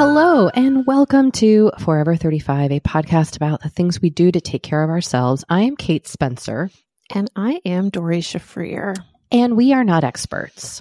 Hello, and welcome to Forever 35, a podcast about the things we do to take care of ourselves. I am Kate Spencer, And I am Doree Shafrir. and we are not experts.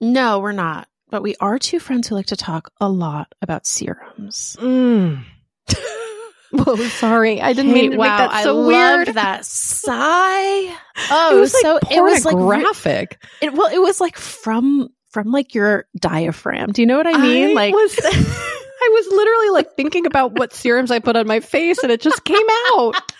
No, we're not. But we are two friends who like to talk a lot about serums. Mm. Whoa, sorry. I didn't mean to wow, make that so I weird. loved that sigh. Oh, it was like so it was like graphic. it, well, it was like from from like your diaphragm. Do you know what I mean? I like was, I was literally like thinking about what serums I put on my face, and it just came out.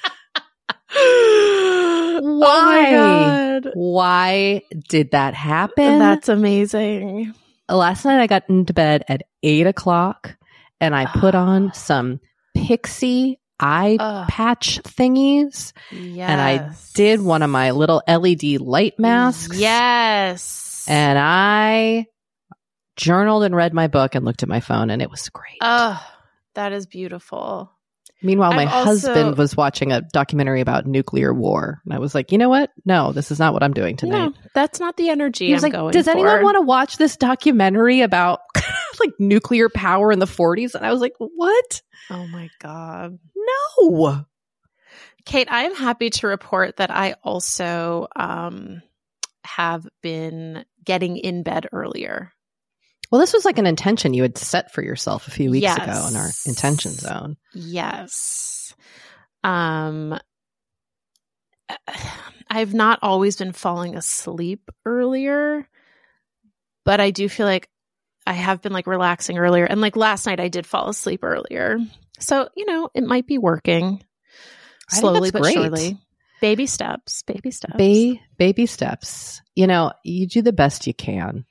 Oh my Why? god. Why did that happen? That's amazing. last night I got into bed at eight o'clock and I put on some pixie eye Ugh. patch thingies Yes. and I did one of my little LED light masks. Yes. And I journaled and read my book and looked at my phone and it was great. Oh, that is beautiful. Meanwhile, my also- husband was watching a documentary about nuclear war. And I was like, you know what? No, this is not what I'm doing tonight. No, that's not the energy He was I'm like, "Does anyone want to watch this documentary about like nuclear power in the 40s?" And I was like, "What? Oh my god. No." Kate, I am happy to report that I also um, have been getting in bed earlier. Well, this was like an intention you had set for yourself a few weeks Yes. ago in our intention zone. Yes. Um I've not always been falling asleep earlier, but I do feel like I have been like relaxing earlier and like last night I did fall asleep earlier. So, you know, it might be working slowly but great. surely. Baby steps, baby steps. Ba- baby steps. You know, you do the best you can.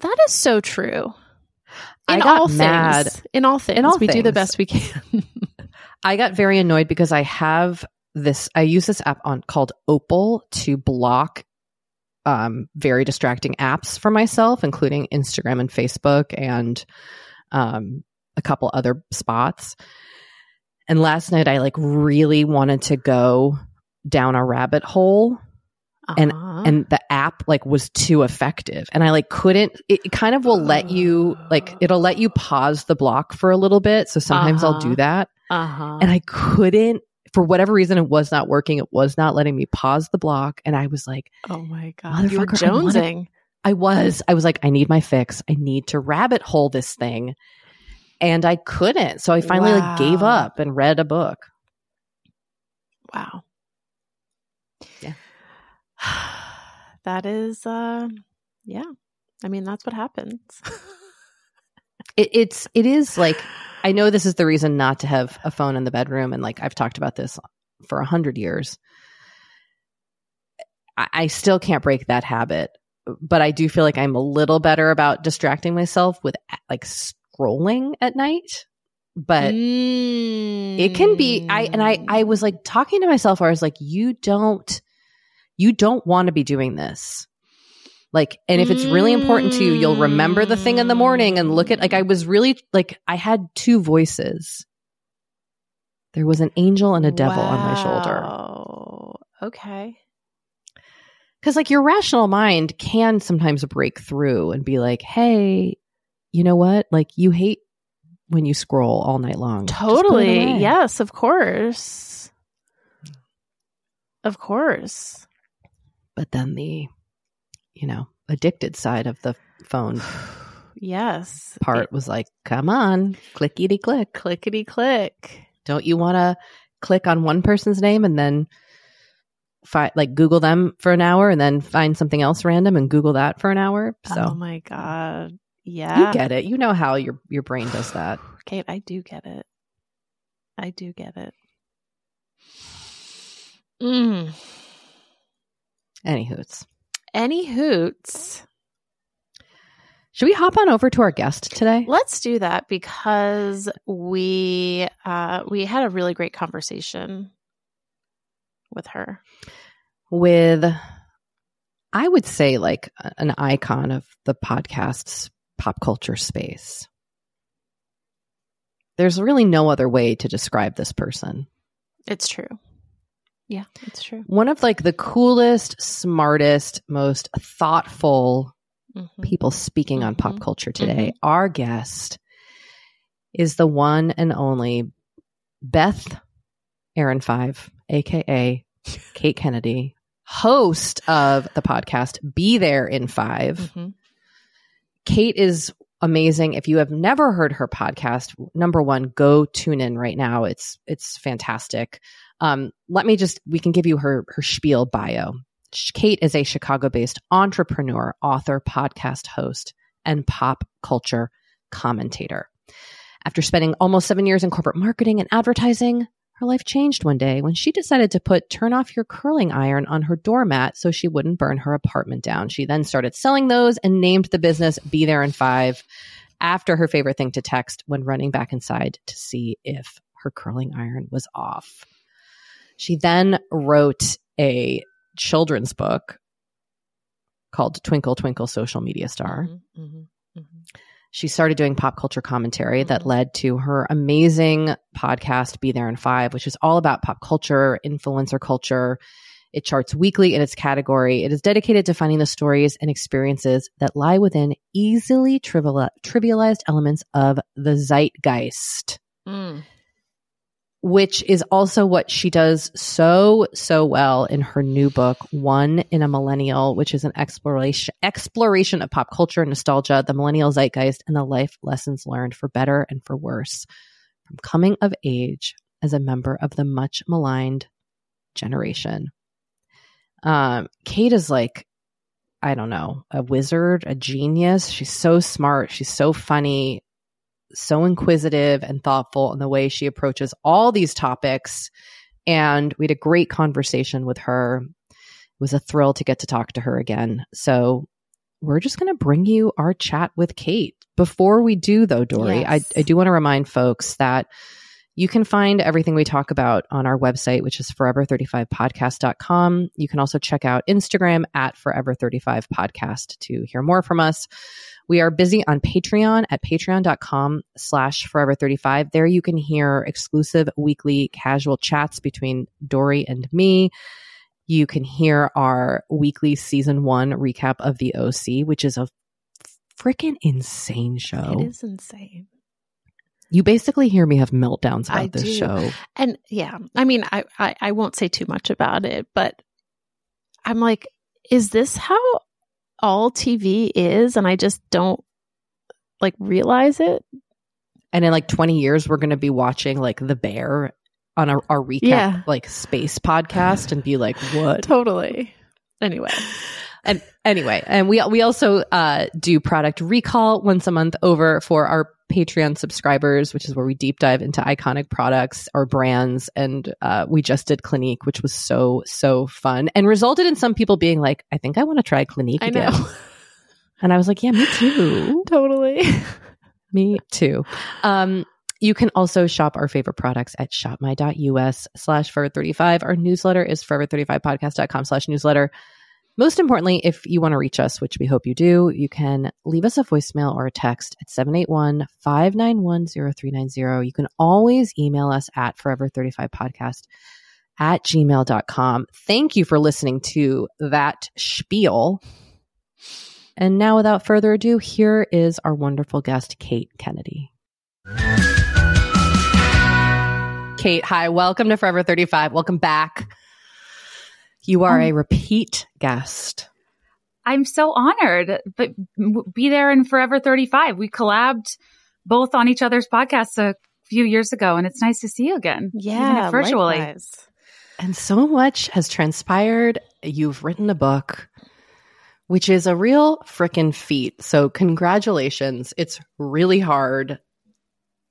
That is so true. I In got all mad. things, in all things, In all we do the best we can. I got very annoyed because I have this I use this app on called Opal to block um very distracting apps for myself including Instagram and Facebook and um a couple other spots. And last night I like really wanted to go down a rabbit hole. And- Uh-huh. and the app like was too effective. And i like couldn't it, kind of will let you like it'll let you pause the block for a little bit. So sometimes i'll Uh-huh. do that. Uh-huh. and i couldn't for whatever reason it was not working. It was not letting me pause the block. And i was like Oh my god, you were Motherfucker, I wanna- jonesing. i was. I was like i need my fix. I need to rabbit hole this thing. And i couldn't. So i finally like gave up and read a book. Wow. That is, uh, yeah. I mean, that's what happens. it, it's it is like I know this is the reason not to have a phone in the bedroom, and like I've talked about this for a hundred years. I, I still can't break that habit, but I do feel like I'm a little better about distracting myself with like scrolling at night. But it can be I and I I was like talking to myself I was like, you don't you don't want to be doing this. Like, and if it's really important to you, you'll remember the thing in the morning and look at like I was really like I had two voices. There was an angel and a devil on my shoulder. Wow. Okay. Because like your rational mind can sometimes break through and be like, hey, you know what? Like you hate when you scroll all night long. Just put it Totally. Yes, of course. Of course. But then the, you know, addicted side of the phone yes. part was like, come on, clickety click. Clickety click. Don't you want to click on one person's name and then fi- like Google them for an hour and then find something else random and Google that for an hour? So oh my God. Yeah. you get it. You know how your your brain does that. Kate, I do get it. I do get it. Mm. Any hoots. Any hoots? Should we hop on over to our guest today? Let's do that because we uh, we had a really great conversation with her. With, I would say, like an icon of the podcast's pop culture space. There's really no other way to describe this person. It's true. Yeah, it's true. One of like the coolest, smartest, most thoughtful Mhm. people speaking on pop Mhm. culture today. Our guest is the one and only Beth Aaron Five, aka Kate Kennedy, host of the podcast Be There in 5 Mhm. Kate is amazing. If you have never heard her podcast, number one, go tune in right now. It's it's fantastic. Um, let me just we can give you her her spiel bio. Kate is a Chicago-based entrepreneur, author, podcast host, and pop culture commentator. After spending almost seven years in corporate marketing and advertising, her life changed one day when she decided to put turn off your curling iron on her doormat so she wouldn't burn her apartment down. She then started selling those and named the business Be There in Five after her favorite thing to text when running back inside to see if her curling iron was off. She then wrote a children's book called Twinkle Twinkle Social Media Star. Mhm, mhm, mhm. She started doing pop culture commentary that Mhm. led to her amazing podcast, Be There in Five, which is all about pop culture, influencer culture. It charts weekly in its category. It is dedicated to finding the stories and experiences that lie within easily trivial- trivialized elements of the zeitgeist Mm. Which is also what she does so so well in her new book one in a millennial which is an exploration exploration of pop culture nostalgia the millennial zeitgeist and the life lessons learned for better and for worse from coming of age as a member of the much maligned generation. Um kate is like i don't know a wizard a genius. She's so smart. She's so funny so inquisitive and thoughtful in the way she approaches all these topics. And we had a great conversation with her. It was a thrill to get to talk to her again. So we're just going to bring you our chat with Kate. Before we do, though, Doree, Yes. I, I do want to remind folks that you can find everything we talk about on our website, which is forever35podcast.com. You can also check out Instagram at forever35podcast to hear more from us. We are busy on Patreon at patreon.com slash forever35. There you can hear exclusive weekly casual chats between Doree and me. You can hear our weekly season one recap of the OC, which is a freaking insane show. It is insane. You basically hear me have meltdowns about I this do. show. And yeah, I mean, I, I, I won't say too much about it, but I'm like, is this how all TV is? And I just don't like realize it. And in like 20 years, we're going to be watching like The Bear on our, our recap, Yeah. like space podcast and be like, what? Totally. Anyway, And anyway, and we we also uh, do product recall once a month over for our Patreon subscribers, which is where we deep dive into iconic products or brands. And uh, we just did Clinique, which was so so fun and resulted in some people being like, "I think I want to try Clinique I again." know. And I was like, "Yeah, me too, totally. me too." Um, you can also shop our favorite products at shopmy.us slash forever35. Our newsletter is forever35podcast.com slash newsletter. Most importantly, if you want to reach us, which we hope you do, you can leave us a voicemail or a text at 781 591 0390. You can always email us at forever35podcast at gmail.com. Thank you for listening to that spiel. And now, without further ado, here is our wonderful guest, Kate Kennedy. Kate, hi. Welcome to Forever 35. Welcome back. You are um, a repeat guest. I'm so honored. But be there in Forever 35. We collabed both on each other's podcasts a few years ago, and it's nice to see you again. Yeah, virtually. Likewise. And so much has transpired. You've written a book, which is a real freaking feat. So, congratulations. It's really hard.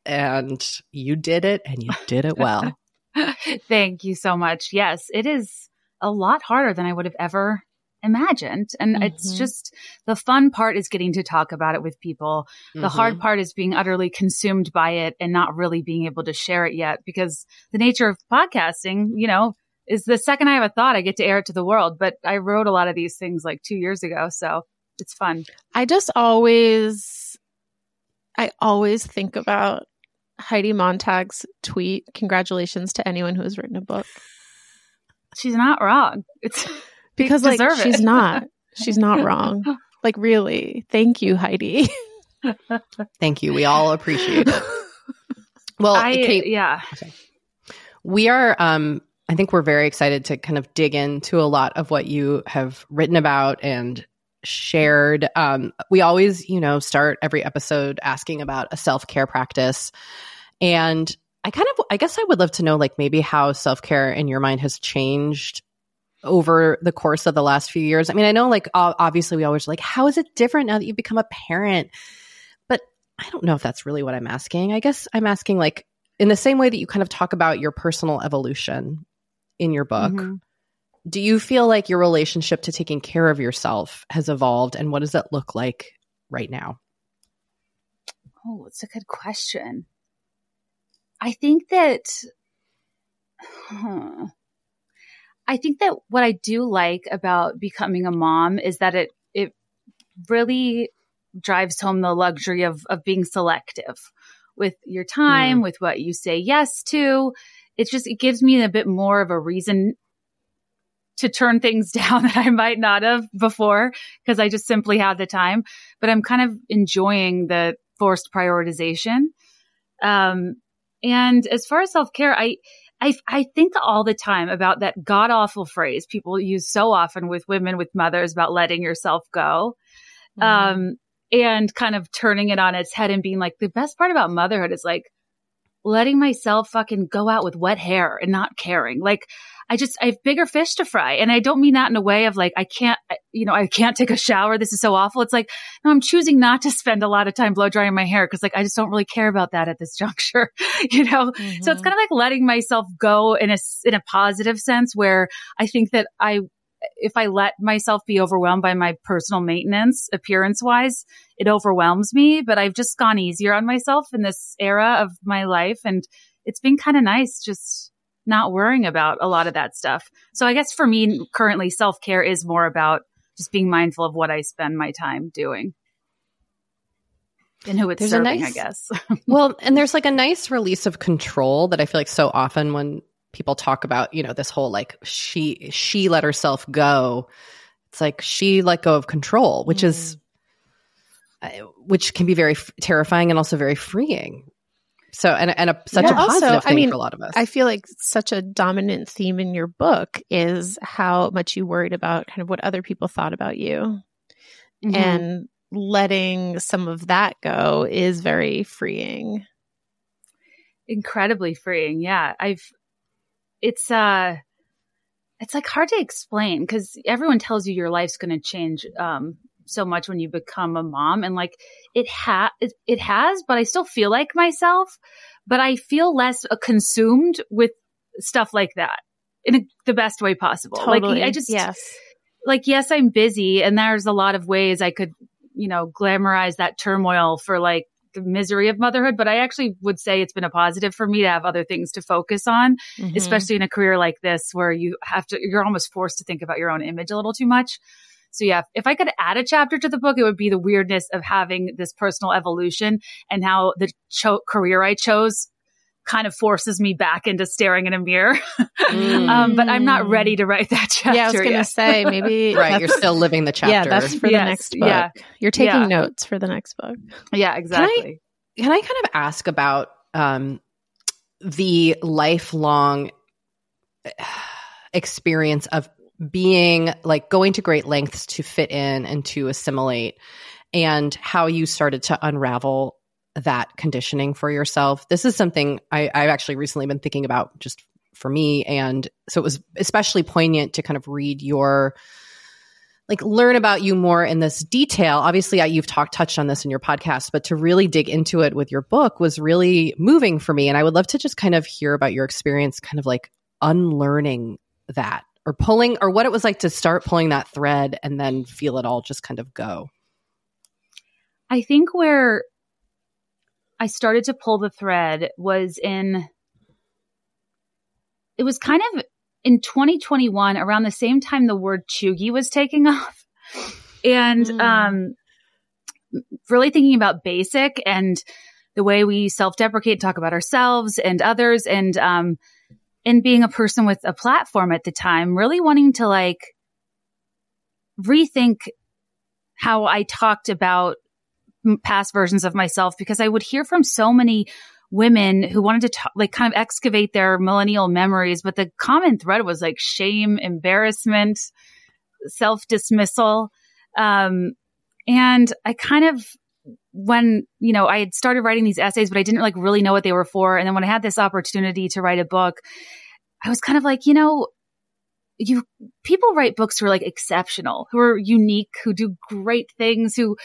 And you did it and you did it well. Thank you so much. Yes, it is a lot harder than I would have ever imagined. And mm-hmm. it's just the fun part is getting to talk about it with people. The mm-hmm. hard part is being utterly consumed by it and not really being able to share it yet because the nature of podcasting, you know, is the second I have a thought, I get to air it to the world. But I wrote a lot of these things like two years ago. So it's fun. I just always, I always think about Heidi Montag's tweet. Congratulations to anyone who has written a book. She's not wrong. It's because like she's not. She's not wrong. Like really. Thank you, Heidi. Thank you. We all appreciate it. Well, I, Kate, yeah. Okay. We are um I think we're very excited to kind of dig into a lot of what you have written about and shared. Um, we always, you know, start every episode asking about a self care practice. And I kind of, I guess I would love to know, like, maybe how self care in your mind has changed over the course of the last few years. I mean, I know, like, obviously, we always like, how is it different now that you've become a parent? But I don't know if that's really what I'm asking. I guess I'm asking, like, in the same way that you kind of talk about your personal evolution in your book, mm-hmm. do you feel like your relationship to taking care of yourself has evolved? And what does that look like right now? Oh, it's a good question. I think that, huh, I think that what I do like about becoming a mom is that it, it really drives home the luxury of, of being selective with your time, mm. with what you say yes to. It's just, it gives me a bit more of a reason to turn things down that I might not have before because I just simply had the time. But I'm kind of enjoying the forced prioritization. Um, and as far as self care, I, I, I think all the time about that god awful phrase people use so often with women, with mothers about letting yourself go. Mm. Um, and kind of turning it on its head and being like, the best part about motherhood is like letting myself fucking go out with wet hair and not caring. Like, I just, I have bigger fish to fry. And I don't mean that in a way of like, I can't, you know, I can't take a shower. This is so awful. It's like, no, I'm choosing not to spend a lot of time blow drying my hair because like, I just don't really care about that at this juncture, you know? Mm-hmm. So it's kind of like letting myself go in a, in a positive sense where I think that I, if I let myself be overwhelmed by my personal maintenance appearance wise, it overwhelms me. But I've just gone easier on myself in this era of my life. And it's been kind of nice just not worrying about a lot of that stuff. So I guess for me, currently self care is more about just being mindful of what I spend my time doing and who it's there's serving, nice, I guess. well, and there's like a nice release of control that I feel like so often when people talk about, you know, this whole like she she let herself go. It's like she let go of control, which mm. is uh, which can be very f- terrifying and also very freeing. So, and, and a, such yeah, a positive also, thing I mean, for a lot of us. I feel like such a dominant theme in your book is how much you worried about kind of what other people thought about you. Mm-hmm. And letting some of that go is very freeing. Incredibly freeing. Yeah. I've, it's, uh, it's like hard to explain because everyone tells you your life's going to change um, so much when you become a mom and like it ha it, it has but i still feel like myself but i feel less uh, consumed with stuff like that in a, the best way possible totally. like i just yes like yes i'm busy and there's a lot of ways i could you know glamorize that turmoil for like the misery of motherhood, but I actually would say it's been a positive for me to have other things to focus on, mm-hmm. especially in a career like this where you have to, you're almost forced to think about your own image a little too much. So yeah, if I could add a chapter to the book, it would be the weirdness of having this personal evolution and how the cho- career I chose kind of forces me back into staring in a mirror. Mm. um, but I'm not ready to write that chapter. Yeah, I was going to say maybe right. You're still living the chapter. Yeah, that's for yes, the next book. Yeah, you're taking yeah. notes for the next book. Yeah, exactly. Can I, can I kind of ask about um, the lifelong experience of being like going to great lengths to fit in and to assimilate and how you started to unravel that conditioning for yourself. This is something I, I've actually recently been thinking about just for me. And so it was especially poignant to kind of read your like learn about you more in this detail. Obviously, you've talked touched on this in your podcast, but to really dig into it with your book was really moving for me. And I would love to just kind of hear about your experience, kind of like unlearning that or pulling, or what it was like to start pulling that thread and then feel it all just kind of go. I think where I started to pull the thread was in, it was kind of in 2021, around the same time the word cheugy was taking off. And mm. um, really thinking about basic and the way we self-deprecate, talk about ourselves and others, and um, and being a person with a platform at the time, really wanting to like rethink how I talked about past versions of myself because I would hear from so many women who wanted to like kind of excavate their millennial memories, but the common thread was like shame, embarrassment, self dismissal. Um, and I kind of, when, you know, I had started writing these essays, but I didn't like really know what they were for. And then when I had this opportunity to write a book, I was kind of like, you know, you people write books who are like exceptional, who are unique, who do great things, who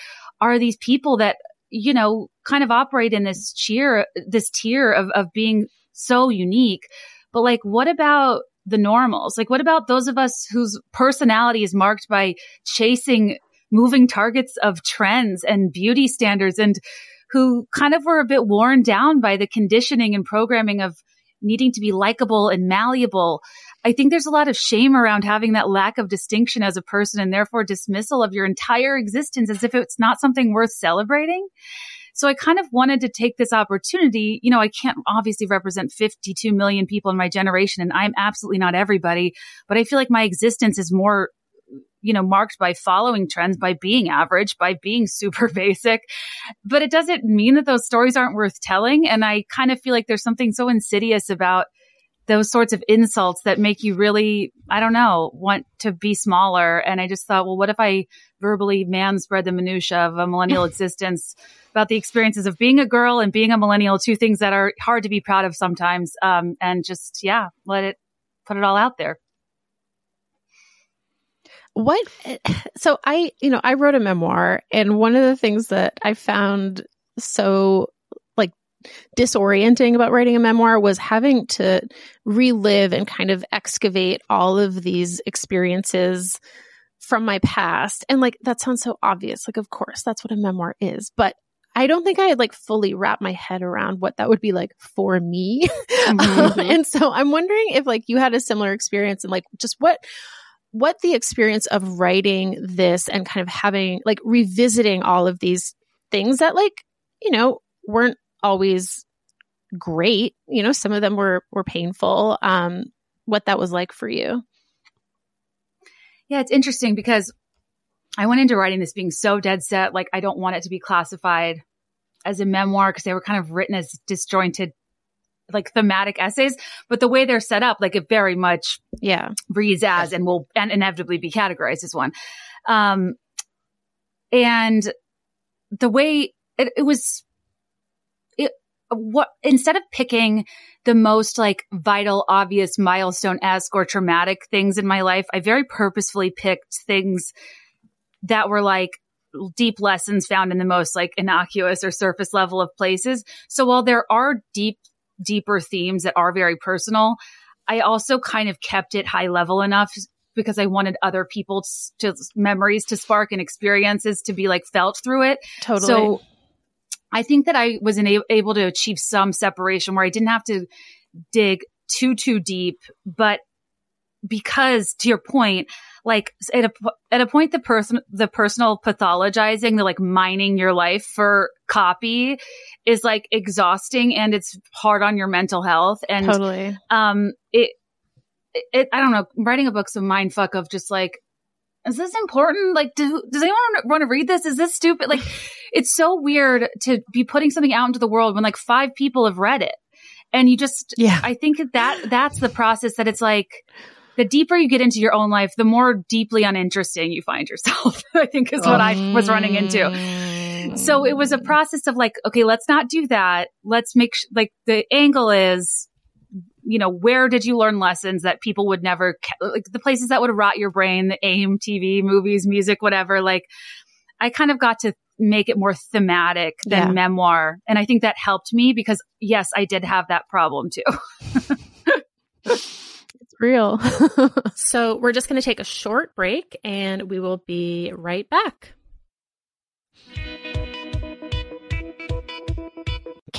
are these people that you know, kind of operate in this cheer, this tier of, of being so unique. But like, what about the normals? Like, what about those of us whose personality is marked by chasing moving targets of trends and beauty standards and who kind of were a bit worn down by the conditioning and programming of needing to be likable and malleable. I think there's a lot of shame around having that lack of distinction as a person and therefore dismissal of your entire existence as if it's not something worth celebrating. So I kind of wanted to take this opportunity. You know, I can't obviously represent 52 million people in my generation and I'm absolutely not everybody, but I feel like my existence is more you know, marked by following trends, by being average, by being super basic. But it doesn't mean that those stories aren't worth telling. And I kind of feel like there's something so insidious about those sorts of insults that make you really, I don't know, want to be smaller. And I just thought, well, what if I verbally man spread the minutia of a millennial existence about the experiences of being a girl and being a millennial, two things that are hard to be proud of sometimes. Um, and just, yeah, let it, put it all out there. What, so I, you know, I wrote a memoir and one of the things that I found so disorienting about writing a memoir was having to relive and kind of excavate all of these experiences from my past. And like, that sounds so obvious. Like, of course, that's what a memoir is. But I don't think I had like fully wrapped my head around what that would be like for me. Mm-hmm. um, and so I'm wondering if like you had a similar experience and like just what what the experience of writing this and kind of having like revisiting all of these things that like you know weren't always great. You know, some of them were were painful. Um, what that was like for you? Yeah, it's interesting because I went into writing this being so dead set, like I don't want it to be classified as a memoir because they were kind of written as disjointed like thematic essays, but the way they're set up, like it very much yeah reads as and will and inevitably be categorized as one. Um, and the way it, it was what instead of picking the most like vital, obvious milestone esque or traumatic things in my life, I very purposefully picked things that were like deep lessons found in the most like innocuous or surface level of places. So while there are deep, deeper themes that are very personal, I also kind of kept it high level enough because I wanted other people's to memories to spark and experiences to be like felt through it. Totally. So I think that I was able to achieve some separation where I didn't have to dig too, too deep, but because to your point, like at a, at a point, the person, the personal pathologizing, the like mining your life for copy is like exhausting and it's hard on your mental health. And, totally. um, it, it, I don't know, writing a book's a mind fuck of just like, is this important? Like, do, does anyone want to read this? Is this stupid? Like, it's so weird to be putting something out into the world when like five people have read it. And you just, yeah, I think that that's the process that it's like, the deeper you get into your own life, the more deeply uninteresting you find yourself, I think is what I was running into. So it was a mm. process of like, okay, let's not do that. Let's make sh- like the angle is, you know, where did you learn lessons that people would never, like the places that would rot your brain, the AIM, TV, movies, music, whatever. Like I kind of got to make it more thematic than Yeah. memoir. And I think that helped me because yes, I did have that problem too. It's real. so we're just going to take a short break and we will be right back.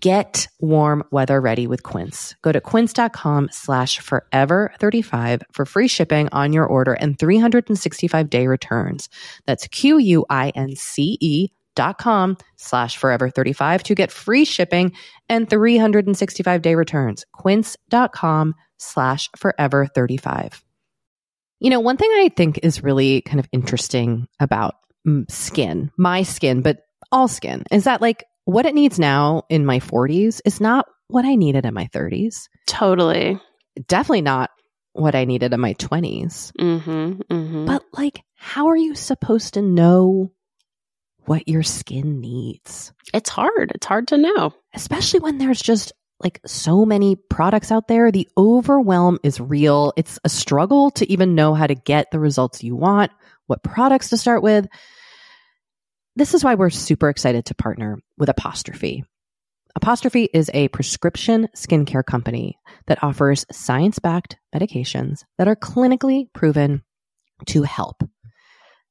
get warm weather ready with Quince. Go to quince.com slash forever 35 for free shipping on your order and 365 day returns. That's Q-U-I-N-C-E dot com slash forever 35 to get free shipping and 365 day returns. Quince.com slash forever 35. You know, one thing I think is really kind of interesting about skin, my skin, but all skin, is that like what it needs now in my 40s is not what I needed in my 30s. Totally. Definitely not what I needed in my 20s. Mm-hmm. Mm-hmm. But like, how are you supposed to know what your skin needs? it's hard. It's hard to know. Especially when there's just like so many products out there. The overwhelm is real. It's a struggle to even know how to get the results you want, what products to start with. This is why we're super excited to partner with Apostrophe. Apostrophe is a prescription skincare company that offers science backed medications that are clinically proven to help.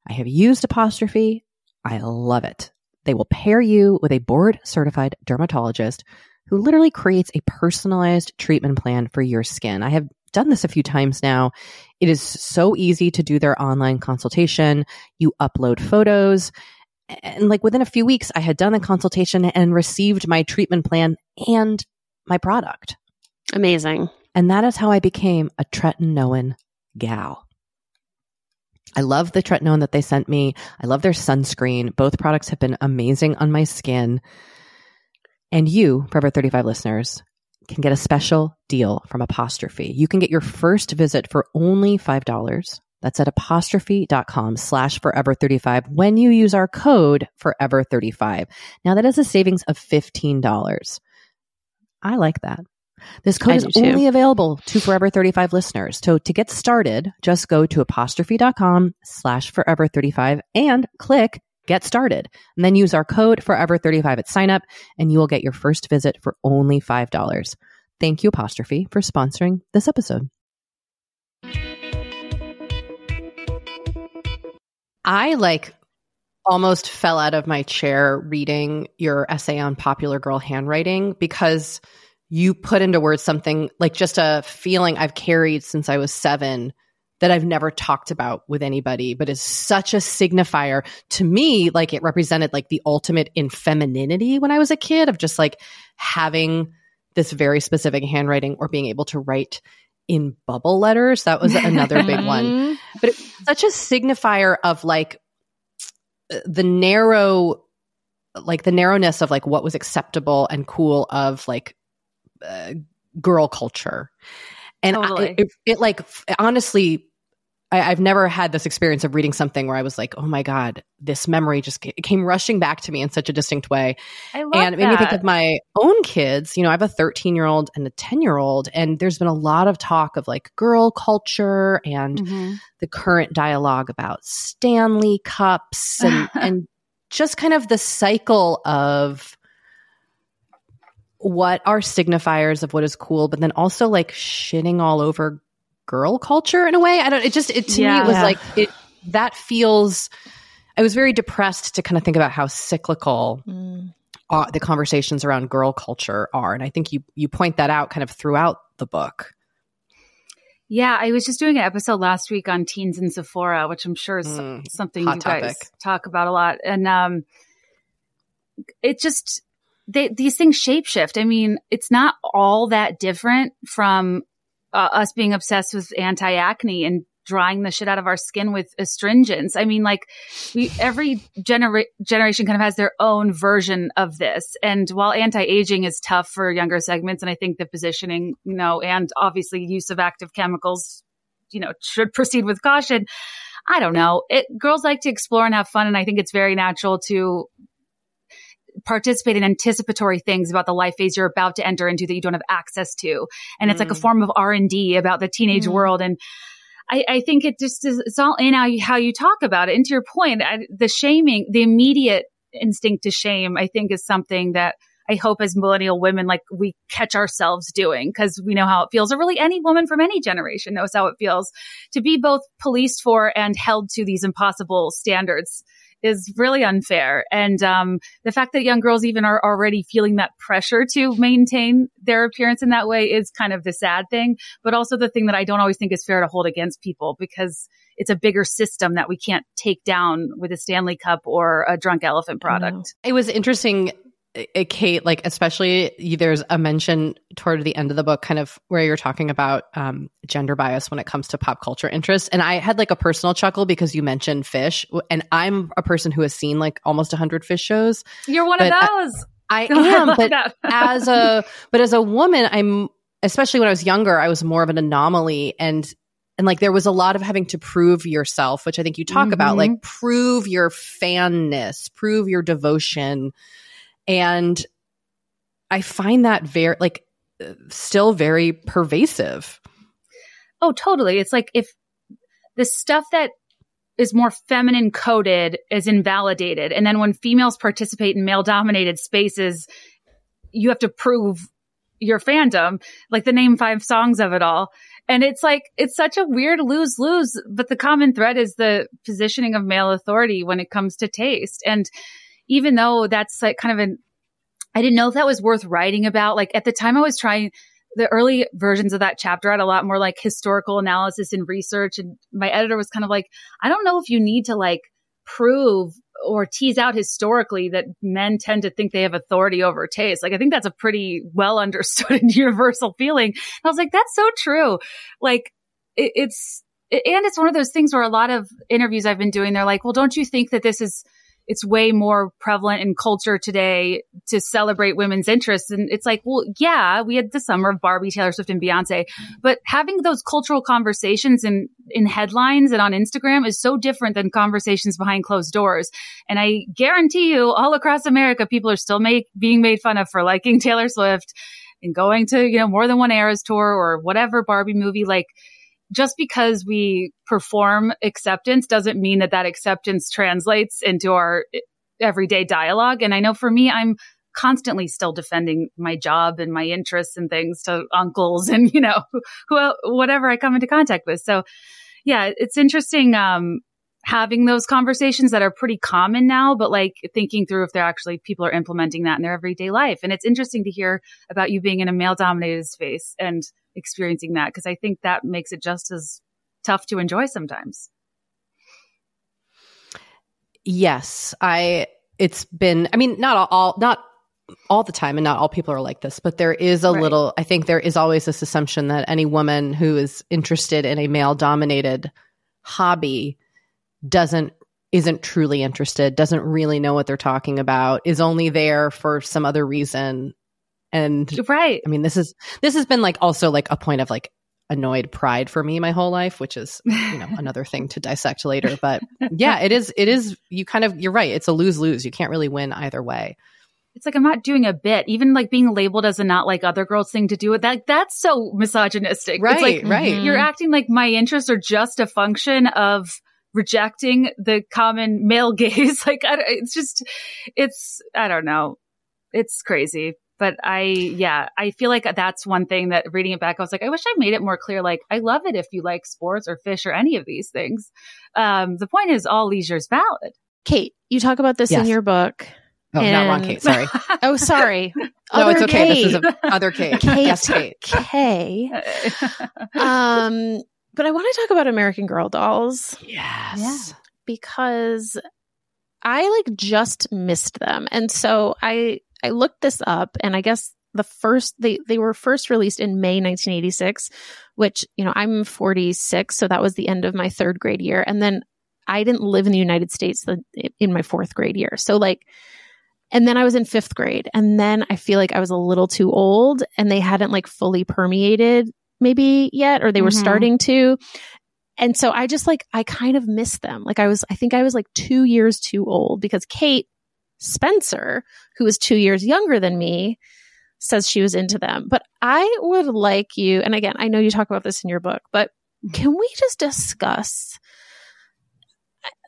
I have used Apostrophe. I love it. They will pair you with a board certified dermatologist who literally creates a personalized treatment plan for your skin. I have done this a few times now. It is so easy to do their online consultation. You upload photos. And like within a few weeks, I had done the consultation and received my treatment plan and my product. Amazing. And that is how I became a tretinoin gal. I love the tretinoin that they sent me. I love their sunscreen. Both products have been amazing on my skin. And you, Forever 35 listeners, can get a special deal from Apostrophe. You can get your first visit for only $5. That's at apostrophe.com slash forever 35 when you use our code forever 35. Now that is a savings of $15. I like that. This code is too. only available to Forever 35 listeners. So to get started, just go to apostrophe.com slash forever 35 and click get started. And then use our code forever 35 at sign up and you will get your first visit for only $5. Thank you, Apostrophe, for sponsoring this episode. I like almost fell out of my chair reading your essay on popular girl handwriting because you put into words something like just a feeling I've carried since I was seven that I've never talked about with anybody, but is such a signifier to me. Like it represented like the ultimate in femininity when I was a kid of just like having this very specific handwriting or being able to write in bubble letters. That was another big one but it's such a signifier of like the narrow like the narrowness of like what was acceptable and cool of like uh, girl culture. And Totally. I, it, it like honestly, I, I've never had this experience of reading something where I was like, oh my God, this memory just ca- came rushing back to me in such a distinct way. I love and it made me think of my own kids. You know, I have a 13 year old and a 10 year old, and there's been a lot of talk of like girl culture and Mhm. the current dialogue about Stanley cups and, and just kind of the cycle of what are signifiers of what is cool, but then also like shitting all over girl culture in a way. I don't, it just, it to me, it was Yeah. like, it, that feels, I was very depressed to kind of think about how cyclical Mm. uh, the conversations around girl culture are. And I think you, you point that out kind of throughout the book. Yeah, I was just doing an episode last week on teens in Sephora, which I'm sure is Mm, something you guys talk about a lot. And um it just they these things shapeshift. I mean, it's not all that different from uh, us being obsessed with anti-acne and drying the shit out of our skin with astringents. I mean, like we every genera- generation kind of has their own version of this. And while anti-aging is tough for younger segments, and I think the positioning, you know, and obviously use of active chemicals, you know, should proceed with caution. I don't know. It girls like to explore and have fun, and I think it's very natural to participate in anticipatory things about the life phase you're about to enter into that you don't have access to and it's like a Mm. form of r&d about the teenage Mm. world and I, I think it just is, it's all in how you, how you talk about it. And to your point, I, the shaming, the immediate instinct to shame, I think is something that I hope as millennial women, like we catch ourselves doing because we know how it feels, or really any woman from any generation knows how it feels to be both policed for and held to these impossible standards is really unfair. And um, the fact that young girls even are already feeling that pressure to maintain their appearance in that way is kind of the sad thing, but also the thing that I don't always think is fair to hold against people because it's a bigger system that we can't take down with a Stanley Cup or a drunk elephant product. It was interesting, Kate, like, especially there's a mention toward the end of the book, kind of where you're talking about um, gender bias when it comes to pop culture interest. And I had like a personal chuckle because you mentioned Phish. And I'm a person who has seen like almost 100 Phish shows. You're one of those. I I am, but as a but as a woman, I'm especially when I was younger, I was more of an anomaly and and like there was a lot of having to prove yourself, which I think you talk about, Mhm. like prove your fanness, prove your devotion. And I find that very like still very pervasive. Oh, totally. It's like if the stuff that is more feminine coded is invalidated. And then when females participate in male dominated spaces, you have to prove your fandom, like the name five songs of it all. And it's like, it's such a weird lose lose, but the common thread is the positioning of male authority when it comes to taste. And even though that's like kind of an, I didn't know if that was worth writing about. Like at the time I was trying, the early versions of that chapter had a lot more like historical analysis and research. And my editor was kind of like, I don't know if you need to like prove or tease out historically that men tend to think they have authority over taste. Like, I think that's a pretty well understood and universal feeling. And I was like, that's so true. Like, it, it's, and it's one of those things where a lot of interviews I've been doing, they're like, well, don't you think that this is, it's way more prevalent in culture today to celebrate women's interests. And it's like, well, yeah, we had the summer of Barbie, Taylor Swift, and Beyonce, but having those cultural conversations in, in headlines and on Instagram is so different than conversations behind closed doors. And I guarantee you all across America, people are still make, being made fun of for liking Taylor Swift and going to, you know, more than one Eras tour or whatever Barbie movie. Like, just because we perform acceptance doesn't mean that that acceptance translates into our everyday dialogue. And I know for me, I'm constantly still defending my job and my interests and things to uncles and, you know, who, whatever I come into contact with. So yeah, it's interesting. Um, having those conversations that are pretty common now, but like thinking through if they're actually people are implementing that in their everyday life. And it's interesting to hear about you being in a male dominated space and experiencing that because I think that makes it just as tough to enjoy sometimes. Yes, I it's been I mean not all, not all the time and not all people are like this, but there is a Right. little I think there is always this assumption that any woman who is interested in a male dominated hobby doesn't isn't truly interested, doesn't really know what they're talking about, is only there for some other reason. And right. I mean, this is this has been like also like a point of like annoyed pride for me my whole life, which is, you know, another thing to dissect later. But yeah, it is it is you kind of you're right. It's a lose-lose. You can't really win either way. It's like I'm not doing a bit. Even like being labeled as a not like other girls thing to do with that that's so misogynistic. Right, it's like, right. You're acting like my interests are just a function of rejecting the common male gaze. like I, it's just, it's I don't know. It's crazy. But I, yeah, I feel like that's one thing that reading it back, I was like, I wish I made it more clear. Like, I love it if you like sports or Phish or any of these things. Um, the point is, all leisure is valid. Kate, you talk about this Yes. in your book. Oh, not wrong, And- Kate. Sorry. Oh, sorry. no, Other it's okay. Kate. This is a, other Kate. Kate. Yes, Kate. K. Um, but I want to talk about American Girl dolls Yes. Yeah. because I like just missed them. And so I I looked this up and I guess the first they they were first released in May 1986, which, you know, I'm 46, so that was the end of my 3rd grade year and then I didn't live in the United States the, in my 4th grade year. So like and then I was in 5th grade and then I feel like I was a little too old and they hadn't like fully permeated maybe yet or they were Mhm. starting to and so I just like, I kind of missed them. Like I was, I think I was like two years too old because Kate Spencer, who is two years younger than me, says she was into them. But I would like you, and again, I know you talk about this in your book, but can we just discuss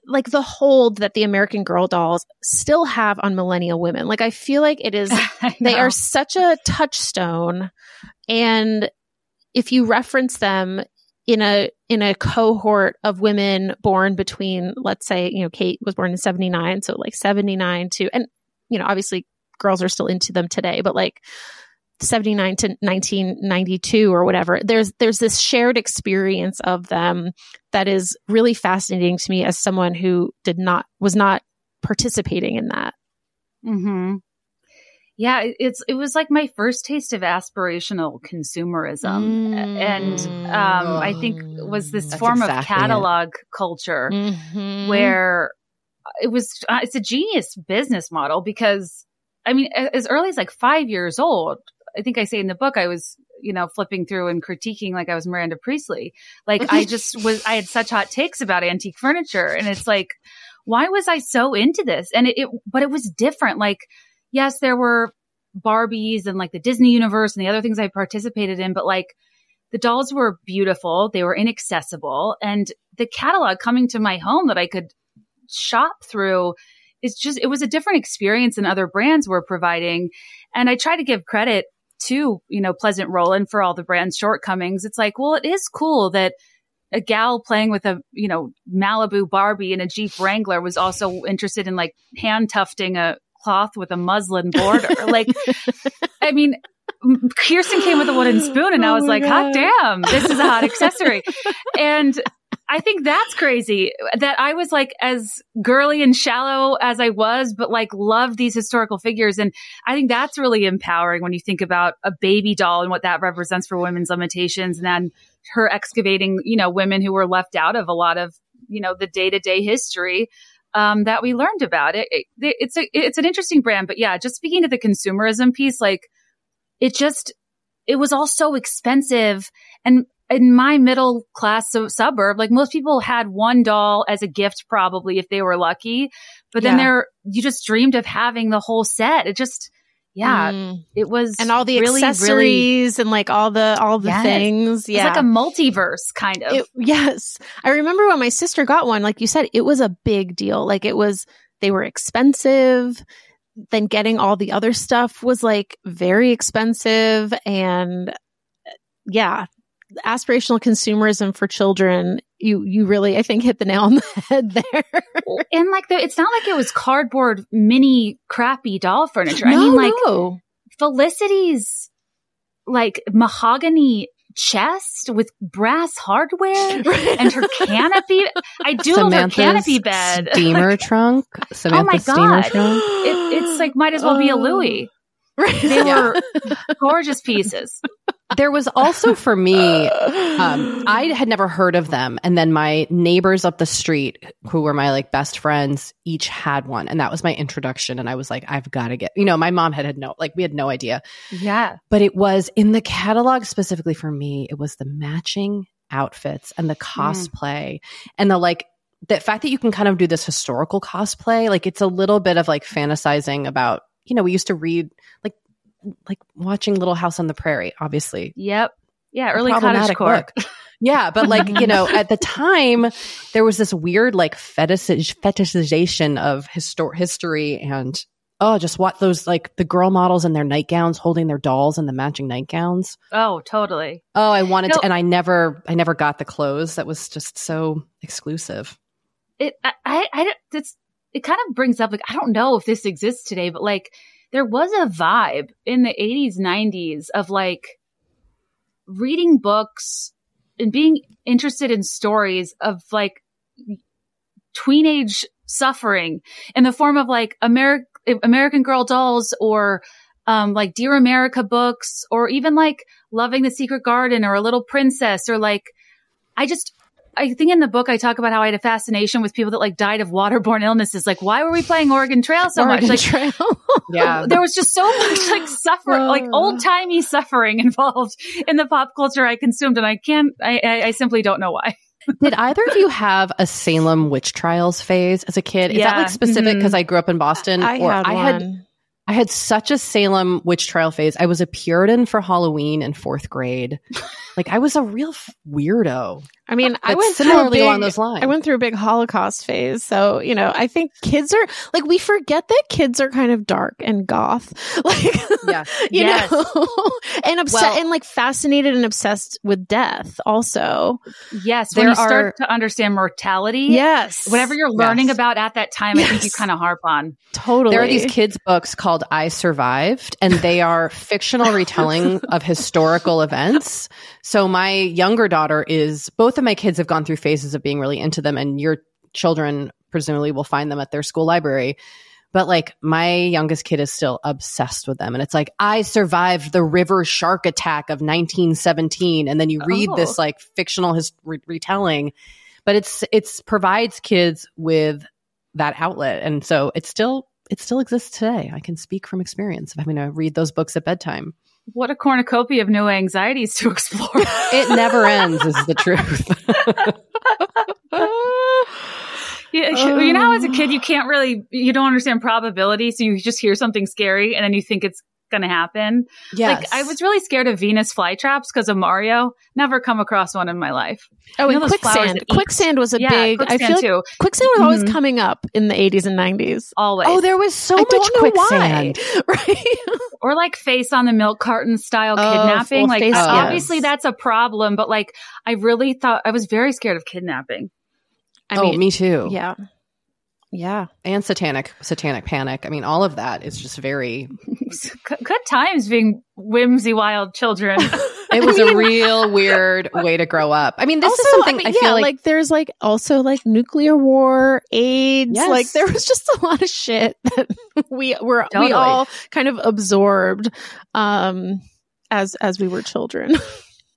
like the hold that the American Girl dolls still have on millennial women? Like I feel like it is they are such a touchstone and if you reference them in a in a cohort of women born between let's say you know Kate was born in 79 so like 79 to and you know obviously girls are still into them today but like 79 to 1992 or whatever there's there's this shared experience of them that is really fascinating to me as someone who did not was not participating in that. Hmm Yeah, it- it's it was like my first taste of aspirational consumerism, and um, I think it was this That's form exactly of it. catalog culture Mhm. where it was uh, it's a genius business model because I mean as early as like five years old, I think I say in the book I was you know flipping through and critiquing like I was Miranda Priestley, like I just was I had such hot takes about antique furniture, and it's like why was I so into this? And it, it but it was different. Like yes, there were Barbies and like the Disney universe and the other things I participated in, but like the dolls were beautiful, they were inaccessible, and the catalog coming to my home that I could shop through is just it was a different experience than other brands were providing. And I try to give credit to, you know, Pleasant Rowland for all the brand's shortcomings. It's like, well, it is cool that a gal playing with a, you know, Malibu Barbie and a Jeep Wrangler was also interested in like hand tufting a cloth with a muslin border. like, I mean, Kirsten came with a wooden spoon and I Oh was my like, hot damn, this is a hot accessory. and I think that's crazy that I was like as girly and shallow as I was, but like loved these historical figures. And I think that's really empowering when you think about a baby doll and what that represents for women's limitations and then her excavating, you know, women who were left out of a lot of, you know, the day to day history. Um, that we learned about it. it. It's a, it's an interesting brand, but yeah, just speaking to the consumerism piece, like it just, it was all so expensive. And in my middle class su- suburb, like most people had one doll as a gift, probably if they were lucky. But then Yeah. there, you just dreamed of having the whole set. It just, yeah, Mm. it was and all the really, accessories really, and like all the all the Yes. things. it's Yeah, like a multiverse kind of. It- yes, I remember when my sister got one. Like you said, it was a big deal. Like it was, they were expensive. Then getting all the other stuff was like very expensive, and yeah, aspirational consumerism for children. You you really, I think, hit the nail on the head there. and like the, it's not like it was cardboard mini crappy doll furniture. I mean, like no. Felicity's like mahogany chest with brass hardware and her canopy. I doodled her canopy bed. steamer trunk. Samantha's Oh my steamer God. trunk. It, it's like might as well be a Oh. Louis. Right. They were gorgeous pieces. There was also for me, um, I had never heard of them. And then my neighbors up the street, who were my like best friends, each had one. And that was my introduction. And I was like, I've got to get, you know, my mom had had no, like, we had no idea. Yeah. But it was in the catalog specifically for me, it was the matching outfits and the cosplay and the like, the fact that you can kind of do this historical cosplay, like it's a little bit of like fantasizing about, you know, we used to read like like watching Little House on the Prairie, obviously. Yep. Yeah. Early cottage core. book. Yeah, but like, you know, at the time there was this weird like fetish fetishization of histor- history and oh, just what those like the girl models in their nightgowns holding their dolls and the matching nightgowns. Oh, totally. Oh, I wanted No. to and I never I never got the clothes. That was just so exclusive. it I, I, I it's it kind of brings up like I don't know if this exists today, but like there was a vibe in the 80s, 90s of like reading books and being interested in stories of like tweenage suffering in the form of like American American Girl dolls or um, like Dear America books or even like Loving the Secret Garden or A Little Princess or like I just I think in the book I talk about how I had a fascination with people that like died of waterborne illnesses. Like, why were we playing Oregon Trail so Oregon much? Like, Trail. Yeah. there was just so much like suffer, like old timey suffering involved in the pop culture I consumed, and I can't. I, I, I simply don't know why. Did either of you have a Salem witch trials phase as a kid? Is that Yeah. like specific mm-hmm. because I grew up in Boston? I or had I one. had I had such a Salem witch trial phase. I was a Puritan for Halloween in fourth grade. Like I was a real f- weirdo. I mean, I went through a similarly big, along those lines. I went through a big Holocaust phase, so you know, I think kids are like we forget that kids are kind of dark and goth, like Yeah. you Yes. know, and upset Well- and like fascinated and obsessed with death. Also, Yes, when There you start to understand mortality, yes, whatever you're learning Yes. about at that time, I think you kind of harp on. totally. There are these kids' books called I Survived, and they are fictional retelling of historical events. So my younger daughter is both of my kids have gone through phases of being really into them, and your children presumably will find them at their school library. But like my youngest kid is still obsessed with them. And it's like, I survived the river shark attack of 1917. And then you read Oh. this like fictional his- re- retelling, but it's, it's provides kids with that outlet. And so it still, it still exists today. I can speak from experience of having to read those books at bedtime. What a cornucopia of new anxieties to explore. It never ends is the truth. Yeah, you know, as a kid, you can't really, you don't understand probability, so you just hear something scary and then you think it's going to happen. yes. Like, I was really scared of Venus flytraps because of Mario. Never come across one in my life. oh, you know those flowers quicksand. Quicksand was a yeah, big. I quicksand feel like too. quicksand was always Mhm. coming up in the eighties and nineties. Always. Oh, there was so I much don't know quicksand. why. right? or like face on the milk carton style Oh, kidnapping. Like, face, uh, yes. obviously that's a problem, but like, I really thought I was very scared of kidnapping. I oh, mean, me too. yeah, yeah. And satanic, satanic panic. I mean, all of that is just very. Good good times being whimsy wild children. It was a real weird way to grow up. I mean, this is something I, mean, feel yeah, like, there's like also like nuclear war, AIDS. Yes. Like there was just a lot of shit that we were we all kind of absorbed um as as we were children.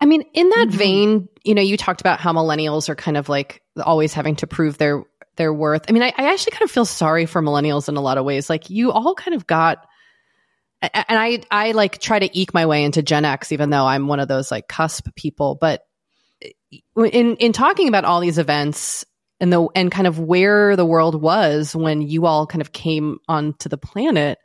I mean, in that Mhm. vein, you know, you talked about how millennials are kind of like always having to prove their their worth. I mean, I, I actually kind of feel sorry for millennials in a lot of ways. Like you all kind of got, a- and I I like try to eke my way into Gen X, even though I'm one of those like cusp people. But in in talking about all these events and the and kind of where the world was when you all kind of came onto the planet,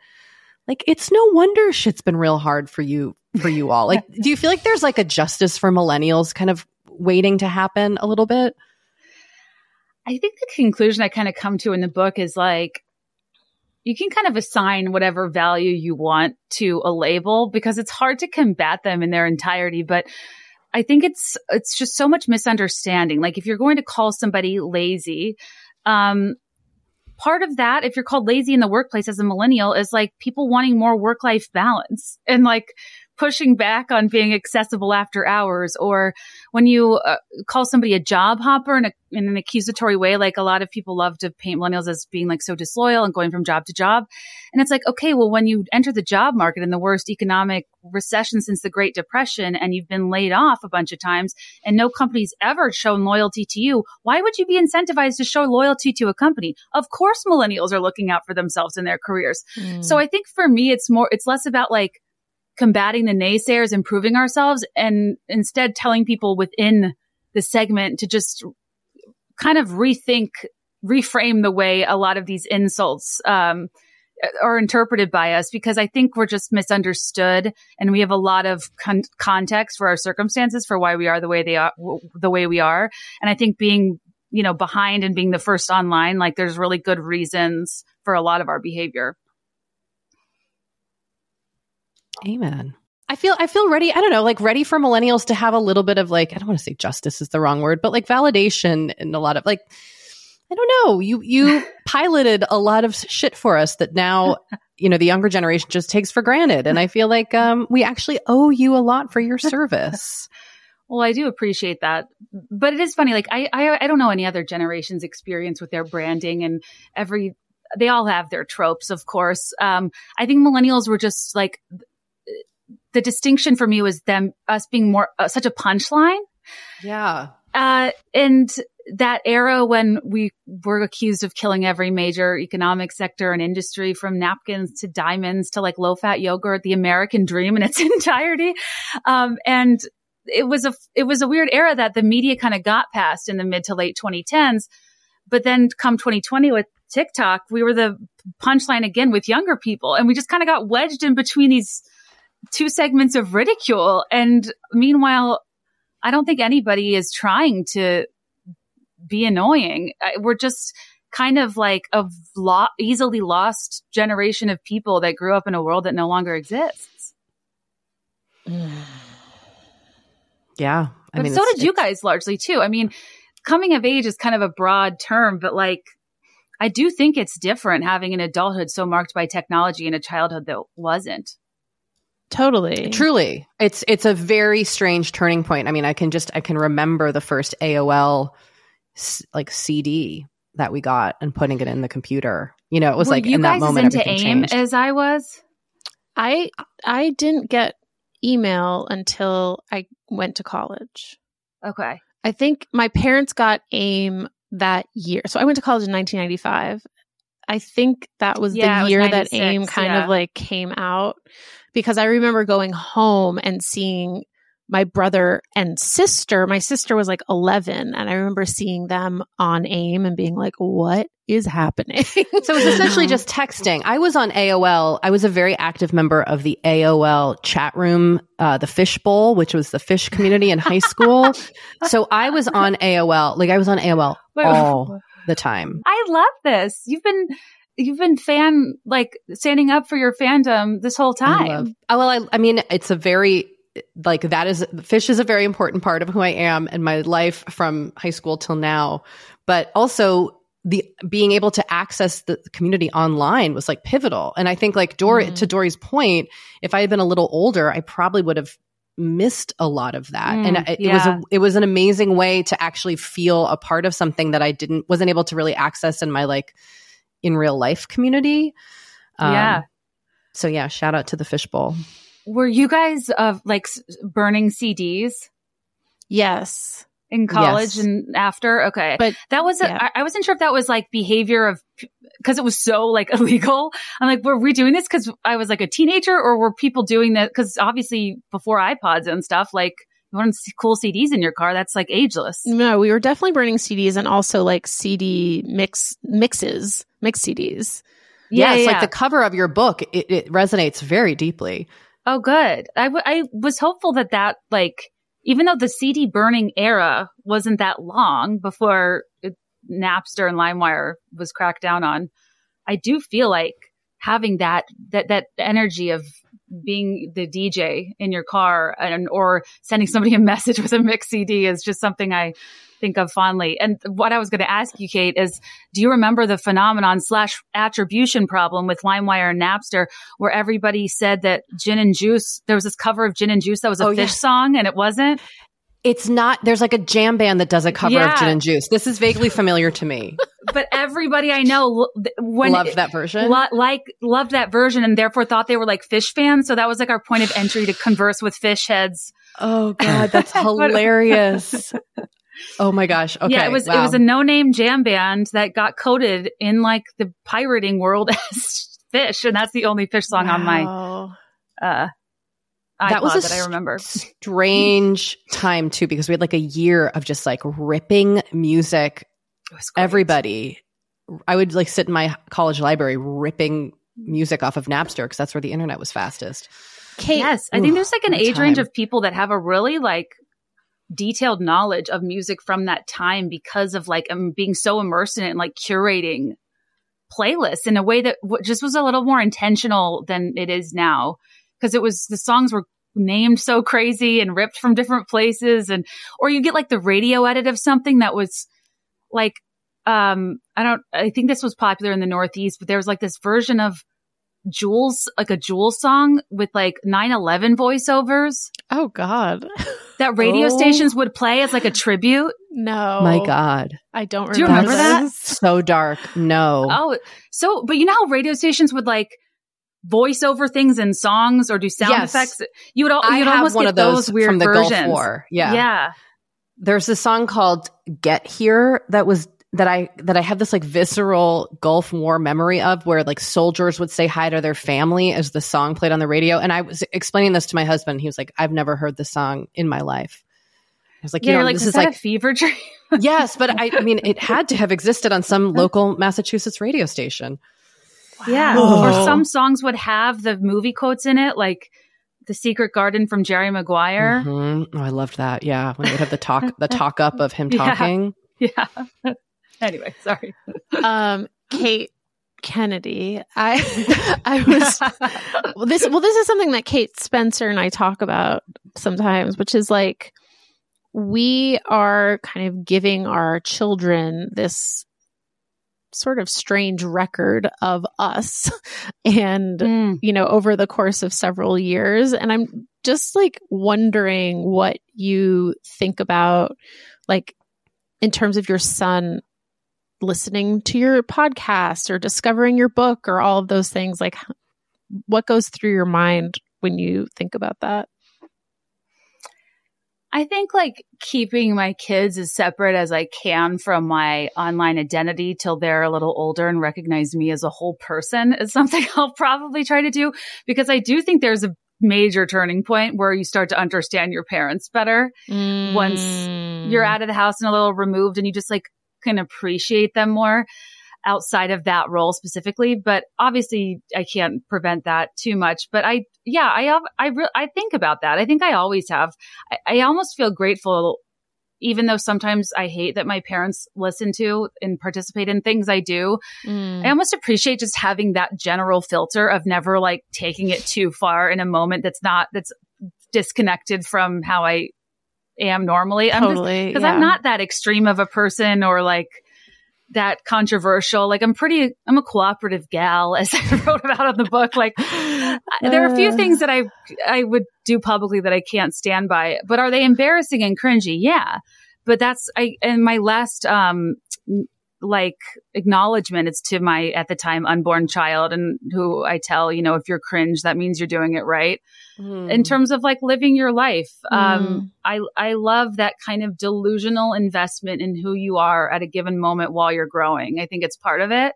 like it's no wonder shit's been real hard for you for you all. Like, do you feel like there's like a justice for millennials kind of waiting to happen a little bit? I think the conclusion I kind of come to in the book is like, you can kind of assign whatever value you want to a label because it's hard to combat them in their entirety. But I think it's, it's just so much misunderstanding. Like if you're going to call somebody lazy, um, part of that, if you're called lazy in the workplace as a millennial is like people wanting more work life balance and like pushing back on being accessible after hours or when you uh, call somebody a job hopper in, a, in an accusatory way like a lot of people love to paint millennials as being like so disloyal and going from job to job. And it's like okay well when you enter the job market in the worst economic recession since the great depression and you've been laid off a bunch of times and no company's ever shown loyalty to you why would you be incentivized to show loyalty to a company? Of course millennials are looking out for themselves in their careers. Mm. so i think for me it's more it's less about like combating the naysayers, improving ourselves, and instead telling people within the segment to just kind of rethink, reframe the way a lot of these insults um, are interpreted by us because I think we're just misunderstood and we have a lot of con- context for our circumstances for why we are the way they are, w- the way we are. And I think being, you know, behind and being the first online, like there's really good reasons for a lot of our behavior. Amen. I feel I feel ready. I don't know, like ready for millennials to have a little bit of like I don't want to say justice is the wrong word, but like validation and a lot of like I don't know. You you piloted a lot of shit for us that now you know the younger generation just takes for granted, and I feel like um, we actually owe you a lot for your service. Well, I do appreciate that, but it is funny. Like I, I, I don't know any other generation's experience with their branding, and every they all have their tropes, of course. Um, I think millennials were just like the distinction for me was them us being more uh, such a punchline. Yeah. Uh, and that era when we were accused of killing every major economic sector and industry from napkins to diamonds to like low fat yogurt, the American dream in its entirety. Um, and it was a, it was a weird era that the media kind of got past in the mid to late 2010s. But then come 2020 with TikTok, we were the punchline again with younger people and we just kind of got wedged in between these two segments of ridicule. And meanwhile, I don't think anybody is trying to be annoying. We're just kind of like a lo- easily lost generation of people that grew up in a world that no longer exists. Yeah. I but mean, so did you guys largely too. I mean, coming of age is kind of a broad term, but like, I do think it's different having an adulthood so marked by technology and a childhood that wasn't. Totally. Truly. It's it's a very strange turning point. I mean, I can just I can remember the first AOL like CD that we got and putting it in the computer. You know, it was Were like you in guys that moment into AIM changed. as I was. I I didn't get email until I went to college. Okay. I think my parents got AIM that year. So I went to college in 1995. I think that was yeah, the year was that AIM kind yeah. of like came out because I remember going home and seeing my brother and sister. My sister was like 11, and I remember seeing them on AIM and being like, what is happening? so it was essentially just texting. I was on AOL. I was a very active member of the AOL chat room, uh, the Fishbowl, which was the Phish community in high school. so I was on AOL. Like I was on AOL all the time. I love this. You've been you've been fan like standing up for your fandom this whole time. I love, oh, well, I, I mean, it's a very like that is Phish is a very important part of who I am and my life from high school till now. But also the being able to access the community online was like pivotal. And I think like Doree mm. to Doree's point, if I had been a little older, I probably would have missed a lot of that. Mm, and it, yeah. it, was a, it was an amazing way to actually feel a part of something that I didn't wasn't able to really access in my like in real life community. Um, yeah. So yeah, shout out to the fishbowl. Were you guys uh, like burning CDs? Yes. In college yes. and after? Okay. But that was, yeah. I, I wasn't sure if that was like behavior of, because it was so like illegal. I'm like, were we doing this because I was like a teenager or were people doing that? Because obviously before iPods and stuff, like you want cool CDs in your car, that's like ageless. No, we were definitely burning CDs and also like CD mix mixes, mix CDs. Yeah, yeah, like the cover of your book, it, it resonates very deeply. Oh, good. I, w- I was hopeful that that like, even though the CD burning era wasn't that long before it, Napster and LimeWire was cracked down on, I do feel like having that that that energy of being the DJ in your car and or sending somebody a message with a mix CD is just something I think of fondly. And what I was going to ask you, Kate, is do you remember the phenomenon slash attribution problem with LimeWire and Napster where everybody said that gin and juice, there was this cover of gin and juice that was a Oh, Phish yes. song and it wasn't? It's not, there's like a jam band that does a cover Yeah. of Gin and Juice. This is vaguely familiar to me. But everybody I know when Loved that version. lo- like loved that version and therefore thought they were like Phish fans. So that was like our point of entry to converse with Phish heads. Oh God, that's hilarious. oh my gosh. Okay. yeah, it was it was a no name jam band that got coded in like the pirating world as Phish, and that's the only Phish song on my Wow. uh That was that, was a I remember. strange time too because we had like a year of just like ripping music. It was everybody i would like sit in my college library ripping music off of napster because that's where the internet was fastest. Kate, Yes, I think there's like an what a age range of people that have a really like detailed knowledge of music from that time because of like um, being so immersed in it and like curating playlists in a way that w- just was a little more intentional than it is now because it was the songs were named so crazy and ripped from different places and or you get like the radio edit of something that was like um I don't I think this was popular in the northeast but there was like this version of Jules like a Jules song with like 9/11 voiceovers oh God, that radio Oh. stations would play as like a tribute. no, my god I don't remember. Do you remember that? so dark no Oh, so but you know how radio stations would like voice over things in songs or do sound Yes. effects? You would al- i you'd have almost one get of those, weird from the versions. gulf war yeah Yeah. there's a song called get here that was that i that i have this like visceral gulf war memory of where like soldiers would say hi to their family as the song played on the radio and i was explaining this to my husband he was like i've never heard this song in my life i was like Yeah, you know like, this is is like a fever dream? yes but I, I mean it had to have existed on some local massachusetts radio station Yeah. Wow. Or some songs would have the movie quotes in it, like The Secret Garden from Jerry Maguire. Mhm. oh i loved that yeah when they would have the talk the talk up of him Yeah. talking Yeah. anyway, sorry. um, Kate Kennedy. I I was well, this well this is something that Kate Spencer and I talk about sometimes, which is like we are kind of giving our children this sort of strange record of us and Mm. you know over the course of several years and i'm just like wondering what you think about like in terms of your son listening to your podcast or discovering your book or all of those things like what goes through your mind when you think about that I think like keeping my kids as separate as I can from my online identity till they're a little older and recognize me as a whole person is something I'll probably try to do because I do think there's a major turning point where you start to understand your parents better. Once you're mm. out of the house and a little removed and you just like can appreciate them more outside of that role specifically but obviously i can't prevent that too much but i yeah i have i re- i think about that i think i always have I, I almost feel grateful even though sometimes i hate that my parents listen to and participate in things i do Mm. I almost appreciate just having that general filter of never like taking it too far in a moment that's not that's disconnected from how I am normally. I'm Totally, because yeah. I'm not that extreme of a person or like that controversial. Like I'm pretty I'm a cooperative gal as I wrote about in the book. Like there are a few Uh. things that I I would do publicly that I can't stand by. But are they embarrassing and cringy? Yeah. But that's I and my last um like acknowledgement it's to my at the time unborn child and who I tell, you know, if you're cringe, that means you're doing it right. Mm. In terms of like living your life. Mm. Um I I love that kind of delusional investment in who you are at a given moment while you're growing. I think it's part of it.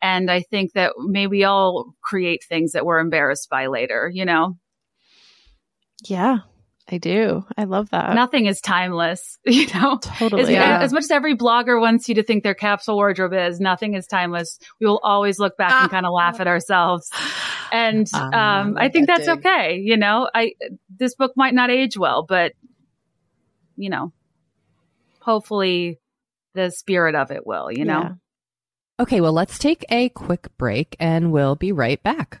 And I think that may we all create things that we're embarrassed by later, you know? yeah i do i love that Nothing is timeless, you know? totally As, yeah. as much as every blogger wants you to think their capsule wardrobe is, nothing is timeless. We will always look back and kind of laugh at ourselves. And Ah, um, I I think that that's dig. okay. You know, I this book might not age well, but you know, hopefully the spirit of it will, you know. Yeah. Okay, well, let's take a quick break and we'll be right back.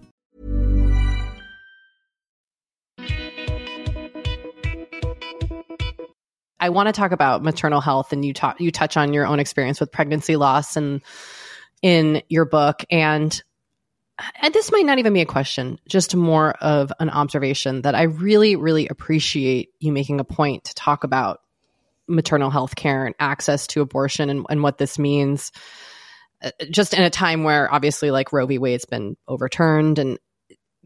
I want to talk about maternal health, and you talk you touch on your own experience with pregnancy loss and in your book, and and this might not even be a question, just more of an observation that I really, really appreciate you making a point to talk about maternal health care and access to abortion and, and what this means. Uh, Just in a time where obviously, like Roe v. Wade's been overturned, and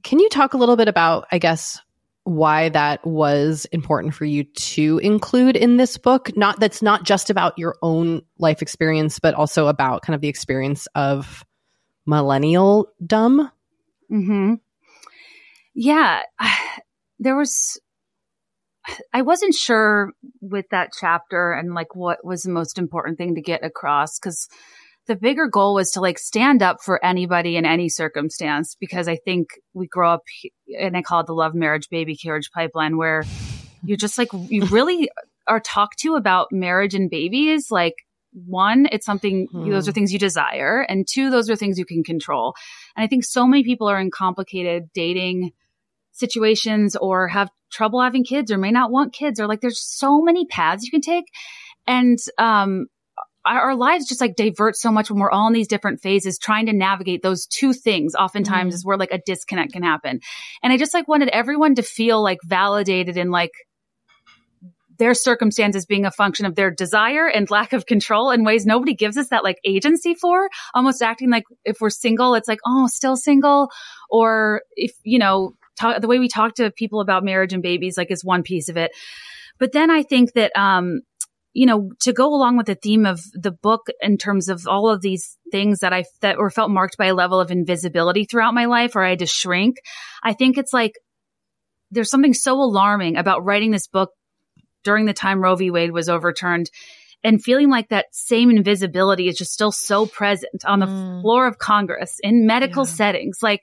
can you talk a little bit about, I guess, why that was important for you to include in this book? Not that's not just about your own life experience, but also about kind of the experience of millennial dumb. Hmm. Yeah, there was. I wasn't sure with that chapter and like what was the most important thing to get across because the bigger goal was to like stand up for anybody in any circumstance because I think we grow up and I call it the love marriage baby carriage pipeline where you're just like you really are talked to about marriage and babies like one it's something Hmm. those are things you desire and two those are things you can control and i think so many people are in complicated dating situations or have trouble having kids or may not want kids or like there's so many paths you can take and um our, lives just like divert so much when we're all in these different phases trying to navigate those two things oftentimes is where like a disconnect can happen. And i just like wanted everyone to feel like validated in like their circumstances being a function of their desire and lack of control in ways nobody gives us that like agency for. Almost acting like if we're single it's like oh still single? Or if you know talk, the way we talk to people about marriage and babies like is one piece of it. But then i think that um you know to go along with the theme of the book in terms of all of these things that i that were felt marked by a level of invisibility throughout my life or i had to shrink i think it's like there's something so alarming about writing this book during the time Roe v. Wade was overturned and feeling like that same invisibility is just still so present on the mm. floor of Congress in medical yeah. settings. Like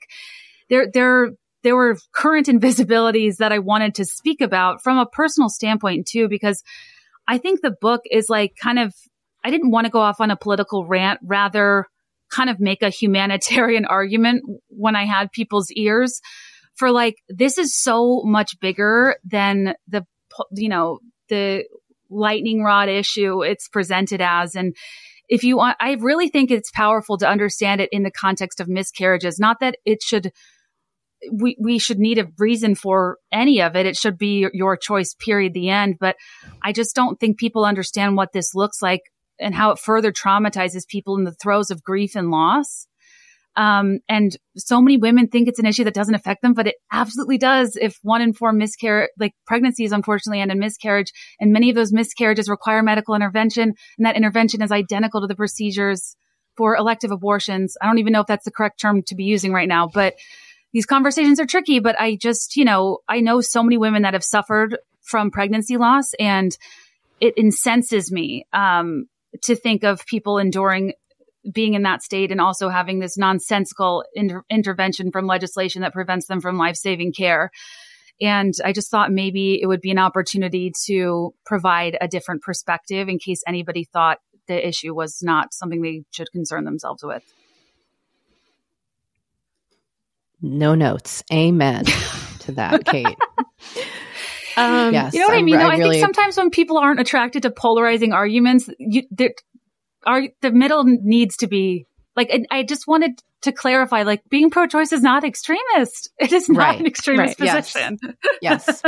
there, there, there were current invisibilities that I wanted to speak about from a personal standpoint too, because I think the book is like kind of, I didn't want to go off on a political rant, rather kind of make a humanitarian argument when I had people's ears for like, this is so much bigger than the, you know, the lightning rod issue it's presented as. And if you want, I really think it's powerful to understand it in the context of miscarriages. Not that it should, we, we should need a reason for any of it. It should be your choice, period, the end. But I just don't think people understand what this looks like and how it further traumatizes people in the throes of grief and loss. Um, and so many women think it's an issue that doesn't affect them, but it absolutely does. If one in four miscarriage, like pregnancies, unfortunately end in miscarriage, and many of those miscarriages require medical intervention, and that intervention is identical to the procedures for elective abortions. I don't even know if that's the correct term to be using right now, but these conversations are tricky. But I just, you know, I know so many women that have suffered from pregnancy loss, and it incenses me um, to think of people enduring being in that state and also having this nonsensical inter- intervention from legislation that prevents them from life saving care. And I just thought maybe it would be an opportunity to provide a different perspective in case anybody thought the issue was not something they should concern themselves with. No notes. Amen to that, Kate. Um, yes, you know what I mean? I, no, I really... think sometimes when people aren't attracted to polarizing arguments, you, are the middle needs to be like I just wanted to clarify like being pro-choice is not extremist. It is not right. an extremist right. position. Yes.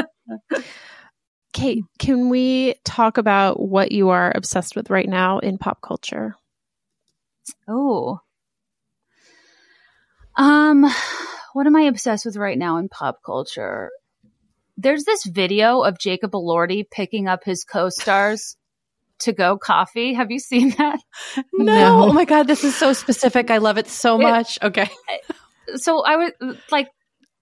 yes. Kate, can we talk about what you are obsessed with right now in pop culture? Oh. Um what am I obsessed with right now in pop culture? There's this video of Jacob Elordi picking up his co-stars to go coffee. Have you seen that? No. no. Oh my God. This is so specific. I love it so much. It, okay. So I was like,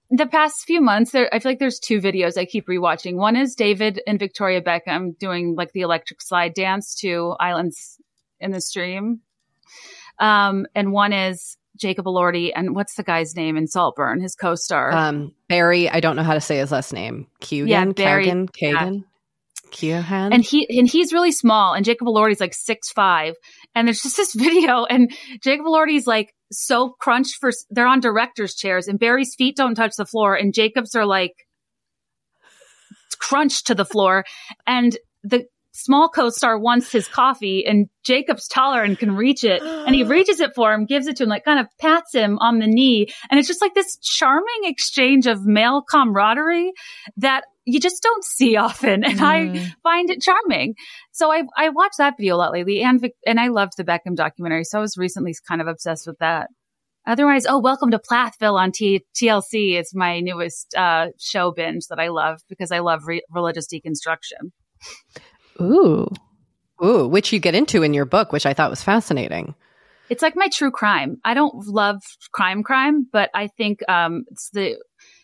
the past few months, there, I feel like there's two videos I keep rewatching. One is David and Victoria Beckham doing like the electric slide dance to Islands in the Stream. Um, and one is Jacob Elordi and what's the guy's name in Saltburn, his co-star? Um, Barry. I don't know how to say his last name. Keegan, yeah, Barry, Kagan, Kagan. Yeah. Keohan. And he and he's really small, and Jacob Elordi's like six five. And there's just this video, and Jacob Elordi's like so crunched for they're on director's chairs, and Barry's feet don't touch the floor, and Jacob's are like crunched to the floor, and the small co-star wants his coffee and Jacob's taller and can reach it and he reaches it for him, gives it to him, like kind of pats him on the knee. And it's just like this charming exchange of male camaraderie that you just don't see often. And mm. I find it charming. So I, I watched that video a lot lately and, and I loved the Beckham documentary. So I was recently kind of obsessed with that. Otherwise, oh, welcome to Plathville on T- TLC is my newest uh, show binge that I love because I love re- religious deconstruction. Ooh. Ooh, which you get into in your book, which I thought was fascinating. It's like my true crime. I don't love crime crime, but I think um, it's the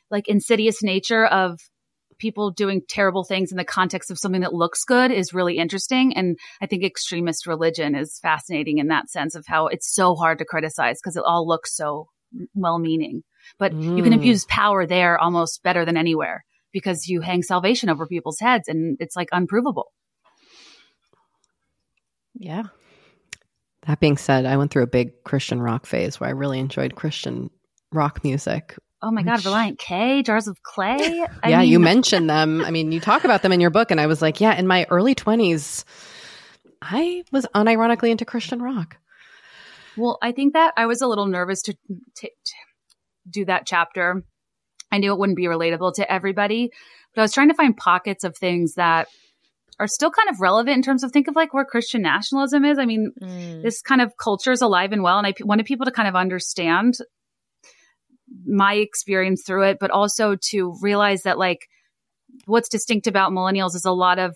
like insidious nature of people doing terrible things in the context of something that looks good is really interesting. And I think extremist religion is fascinating in that sense of how it's so hard to criticize because it all looks so well meaning. But mm. you can mm. abuse power there almost better than anywhere because you hang salvation over people's heads and it's like unprovable. Yeah. That being said, I went through a big Christian rock phase where I really enjoyed Christian rock music Oh my God, Relient K, Jars of Clay. I yeah, mean, you mentioned them. I mean, you talk about them in your book, and I was like, yeah, in my early 20s, I was unironically into Christian rock. Well, I think that I was a little nervous to, to, to do that chapter. I knew it wouldn't be relatable to everybody, but I was trying to find pockets of things that are still kind of relevant in terms of think of like where Christian nationalism is. I mean, mm. this kind of culture is alive and well, and I wanted people to kind of understand my experience through it, but also to realize that like what's distinct about millennials is a lot of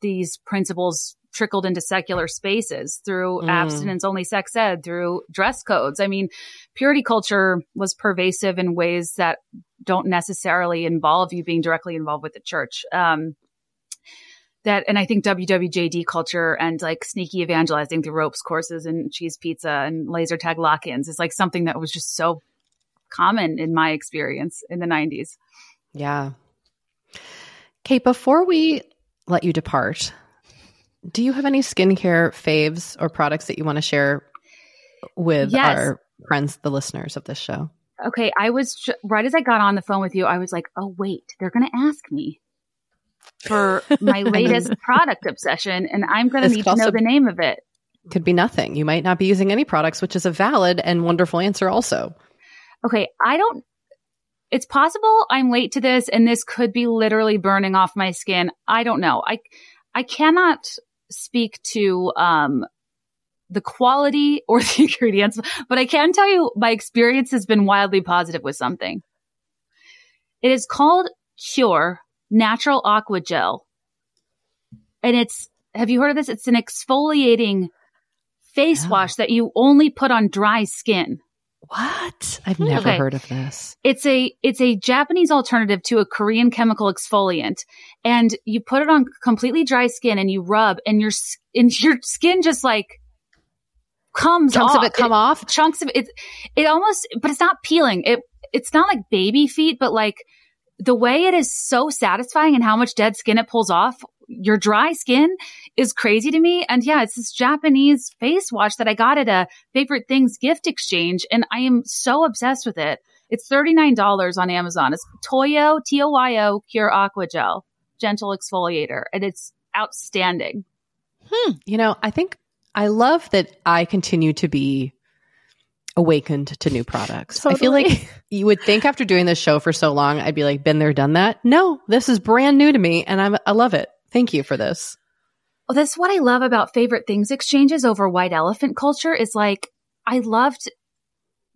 these principles trickled into secular spaces through mm. abstinence only sex ed, through dress codes. I mean, purity culture was pervasive in ways that don't necessarily involve you being directly involved with the church. Um, that, and I think WWJD culture and like sneaky evangelizing through ropes courses and cheese pizza and laser tag lock-ins is like something that was just so common in my experience in the 90s. Yeah. Kate, before we let you depart, do you have any skincare faves or products that you want to share with Yes. our friends, the listeners of this show? Okay, I was right as I got on the phone with you, I was like, "Oh wait, they're going to ask me for my latest product obsession, and I'm going to need to know the name of it." Could be nothing. You might not be using any products, which is a valid and wonderful answer, also. Okay, I don't. It's possible I'm late to this, and this could be literally burning off my skin. I don't know. I I cannot speak to um the quality or the ingredients, but I can tell you my experience has been wildly positive with something. It is called Cure Natural Aqua Gel. And it's, have you heard of this? It's an exfoliating face Oh. wash that you only put on dry skin. What? I've hmm. never Okay. heard of this. It's a it's a Japanese alternative to a Korean chemical exfoliant, and you put it on completely dry skin, and you rub, and your and your skin just like comes Chunks off. of it come off? Chunks of it. It almost, but it's not peeling. It it's not like baby feet, but like the way it is so satisfying and how much dead skin it pulls off. Your dry skin is crazy to me. And yeah, it's this Japanese face wash that I got at a favorite things gift exchange. And I am so obsessed with it. It's $39 on Amazon. It's Toyo, T O Y O, Cure Aqua Gel, gentle exfoliator. And it's outstanding. Hmm. You know, I think I love that I continue to be awakened to new products. I feel like you would think after doing this show for so long, I'd be like, been there, done that. No, this is brand new to me and I'm, I love it. Thank you for this. Well, that's what I love about favorite things exchanges over white elephant culture is like, I loved,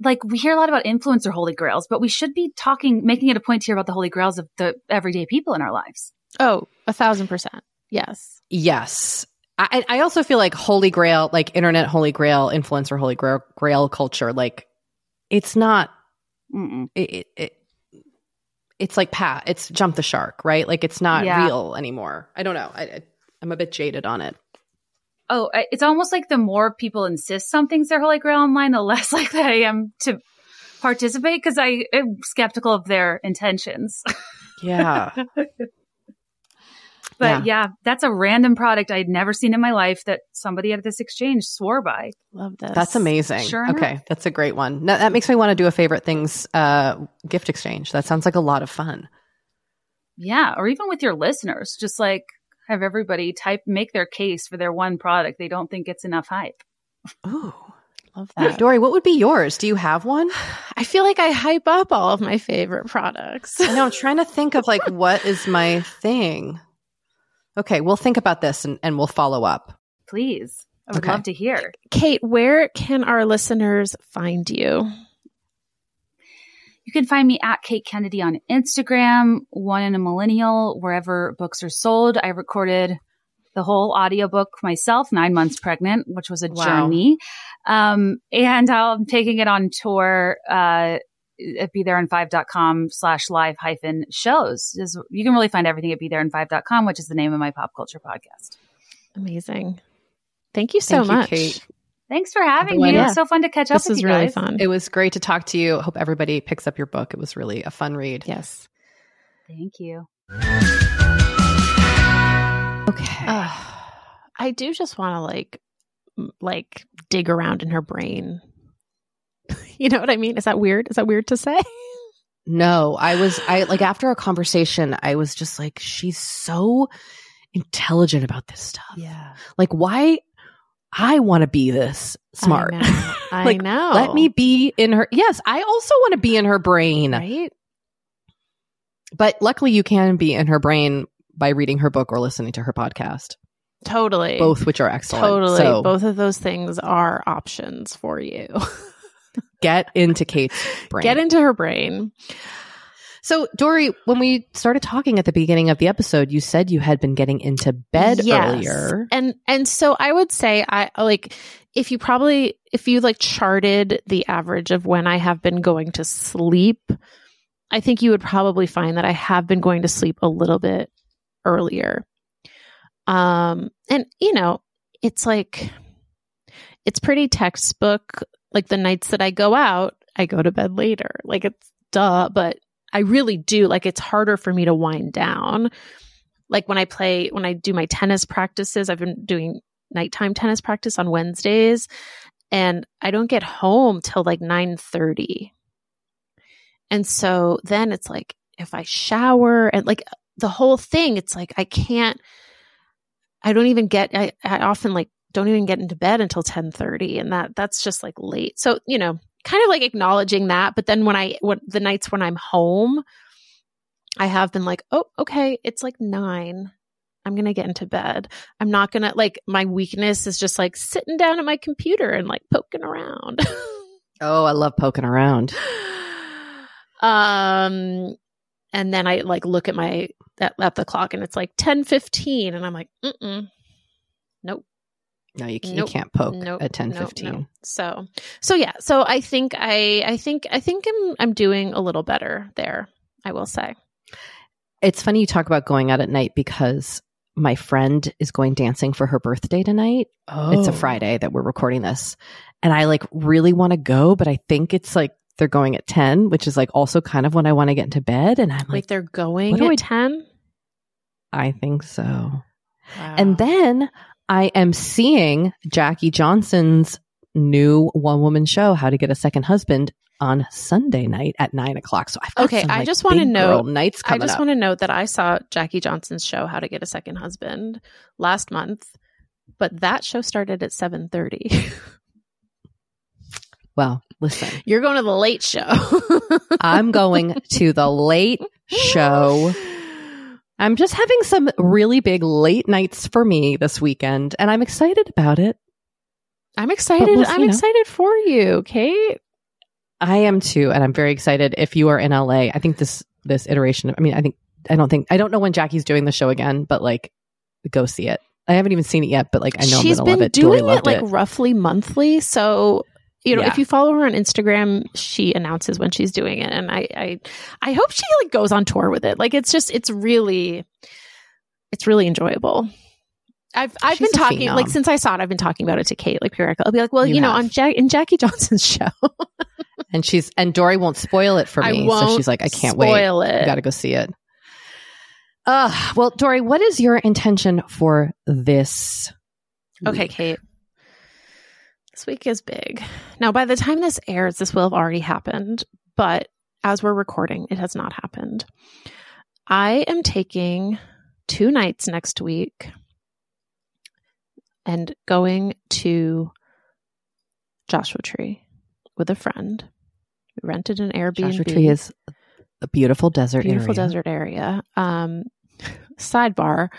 like, we hear a lot about influencer holy grails, but we should be talking, making it a point here about the holy grails of the everyday people in our lives. Oh, a thousand percent. Yes. Yes. I, I also feel like holy grail, like internet holy grail, influencer holy grail, grail culture, like it's not, it, it, it it's like pat, it's jump the shark, right? Like it's not Yeah. real anymore. I don't know. I, I, I'm a bit jaded on it. Oh, it's almost like the more people insist something's their holy grail online, the less likely I am to participate because I am skeptical of their intentions. Yeah. But yeah. that's a random product I'd never seen in my life that somebody at this exchange swore by. Love this. That's amazing. Sure enough. okay, that's a great one. Now, that makes me want to do a favorite things uh, gift exchange. That sounds like a lot of fun. Yeah, or even with your listeners, just like have everybody type make their case for their one product they don't think gets enough hype. Ooh, Love that. Doree, what would be yours? Do you have one? I feel like I hype up all of my favorite products. I know. I'm trying to think of like what is my thing. Okay, we'll think about this and, and we'll follow up. Please. I would Okay. love to hear. Kate, where can our listeners find you? You can find me at Kate Kennedy on Instagram, one in a millennial, wherever books are sold. I recorded the whole audiobook myself, nine months pregnant, which was a Wow. journey. Um, and I'm taking it on tour, uh, at bethereinfive.com slash live hyphen shows. Is- You can really find everything at bethereinfive.com, which is the name of my pop culture podcast. Amazing. Thank you so Thank you, much. Kate. Thanks for having Otherwise- me. It Yeah. was so fun to catch up This was you really guys. fun. It was great to talk to you. Hope everybody picks up your book. It was really a fun read. yes. Thank you. Okay. Ugh. I do just want to like like dig around in her brain. you know what I mean? Is that weird? Is that weird to say? No, I was I like after our conversation, I was just like, she's so intelligent about this stuff. Yeah. Like, why I want to be this smart. I know. I Like, know. Let me be in her. Yes, I also want to be in her brain. right? But luckily, you can be in her brain by reading her book or listening to her podcast, Totally. both which are excellent. Totally. So Both of those things are options for you. Get into Kate's brain. Get into her brain. So, Doree, when we started talking at the beginning of the episode, you said you had been getting into bed Yes. earlier. And and so I would say I like if you probably if you like charted the average of when I have been going to sleep I think you would probably find that I have been going to sleep a little bit earlier. Um, and you know, it's like, it's pretty textbook. Like the nights that I go out, I go to bed later. Like it's duh, but I really do. Like it's harder for me to wind down. Like when I play, when I do my tennis practices, I've been doing nighttime tennis practice on Wednesdays and I don't get home till like 9:30. And so then it's like if I shower and like the whole thing it's like I can't I don't even get I, I often like don't even get into bed until 10:30 and that that's just like late. So, you know, kind of like acknowledging that, but then when I when the nights when I'm home, I have been like, "Oh, okay, it's like 9. I'm going to get into bed. I'm not going to like my weakness is just like sitting down at my computer and like poking around." oh, I love poking around. um and then I like look at my at, at the clock and it's like 10:15 and I'm like, "Mm-mm. Nope. No, you, can, Nope. you can't poke Nope, at ten nope, fifteen. nope. So, so yeah. So I think I, I think, I think I'm, I'm doing a little better there. I will say. It's funny you talk about going out at night because my friend is going dancing for her birthday tonight. Oh, It's a oh. Friday that we're recording this. And I like really want to go, but I think it's like they're going at 10, which is like also kind of when I want to get into bed. And I'm Wait, like, they're going what do at I- ten. I think so. And then I am seeing Jackie Johnson's new one woman show, How to Get a Second Husband, on Sunday night at nine o'clock. So I've got Okay, some, I just wanna big know- nights I just want to note that I saw Jackie Johnson's show "How to Get a Second Husband" last month, but that show started at seven thirty. well, listen, You're going to the late show. I'm going to the late show. I'm just having some really big late nights for me this weekend, and I'm excited about it. I'm excited. we'll- I'm you know. excited for you, Kate. I am too, and I'm very excited. If you are in LA, I think this this iteration. I mean, I think I don't think I don't know when Jackie's doing the show again, but like, go see it. I haven't even seen it yet, but like, I know she's been it. Doing it loved like roughly monthly. So you know, Yeah. if you follow her on Instagram, she announces when she's doing it, and I, I, I hope she like goes on tour with it. Like it's just, it's really, it's really enjoyable. I've I've She's been talking like since I saw it. I've been talking about it to Kate like periodically. I'll be like, well, you, You know, on Jack in Jackie Johnson's show, and she's and Doree won't spoil it for me, so she's like, I can't wait. spoil it. You got to go see it. Uh, well, Doree, what is your intention for this? Okay, week? Kate. This week is big. Now, by the time this airs, this will have already happened, but as we're recording, it has not happened. I am taking two nights next week and going to Joshua Tree with a friend. We rented an Airbnb. Joshua Tree is a beautiful desert beautiful area. desert area. Um, sidebar: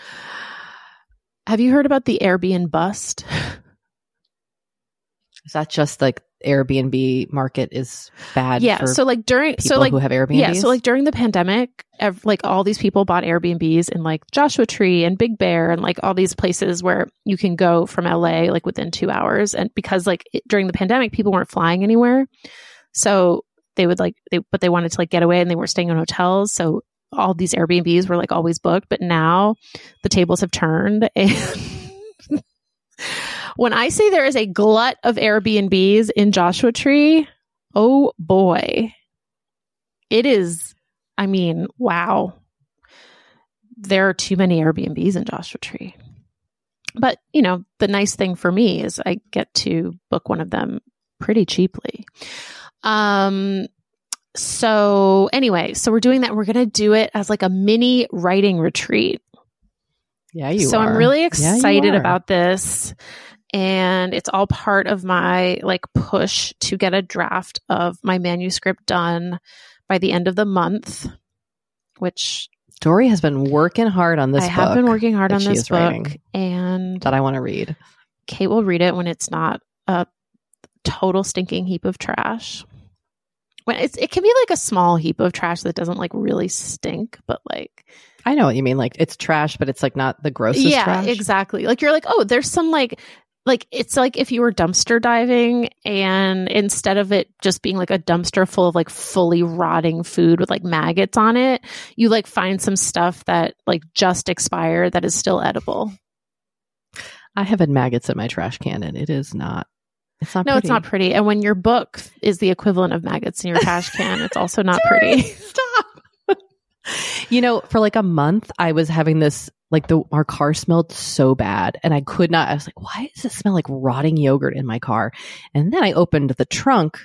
Have you heard about the Airbnb bust? Is that just like Airbnb market is bad? yeah. for So like during people so like who have Airbnb. yeah. So like during the pandemic, ev- like all these people bought Airbnbs in like Joshua Tree and Big Bear and like all these places where you can go from LA like within two hours. And because like it, during the pandemic, people weren't flying anywhere, so they would like they but they wanted to like get away and they weren't staying in hotels. So all these Airbnbs were like always booked. But now the tables have turned and. When I say there is a glut of Airbnbs in Joshua Tree, oh boy. It is, I mean, wow. There are too many Airbnbs in Joshua Tree. But, you know, the nice thing for me is I get to book one of them pretty cheaply. Um, so anyway, so we're doing that. We're going to do it as like a mini writing retreat yeah, you so are. I'm really excited are. about this. And it's all part of my like push to get a draft of my manuscript done by the end of the month, which Doree has been working hard on this. I have been working hard on this book. writing And that I want to read. Kate will read it when it's not a total stinking heap of trash. When it's it can be like a small heap of trash that doesn't like really stink, but like I know what you mean. Like it's trash, but it's like not the grossest yeah trash. exactly like you're like oh there's some like like it's like if you were dumpster diving and instead of it just being like a dumpster full of like fully rotting food with like maggots on it, you like find some stuff that like just expired that is still edible. I have had maggots in my trash can and it is not it's not no, pretty. it's not pretty. And when your book is the equivalent of maggots in your trash can, it's also not pretty. Stop. you know, for like a month, I was having this like the our car smelled so bad, and I could not. I was like, "Why does it smell like rotting yogurt in my car?" And then I opened the trunk.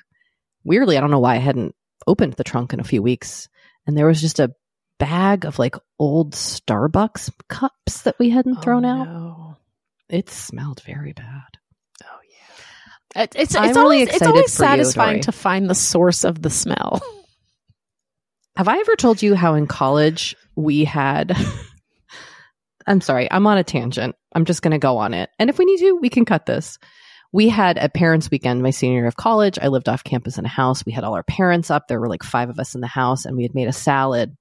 Weirdly, I don't know why I hadn't opened the trunk in a few weeks, and there was just a bag of like old Starbucks cups that we hadn't thrown Oh, out. It smelled very bad. Oh yeah it- It's I'm it's really always it's always for you, satisfying to find the source of the smell. Have I ever told you how in college we had? I'm sorry, I'm on a tangent. I'm just going to go on it. And if we need to, we can cut this. We had a parents' weekend my senior year of college. I lived off campus in a house. We had all our parents up. There were like five of us in the house, and we had made a salad.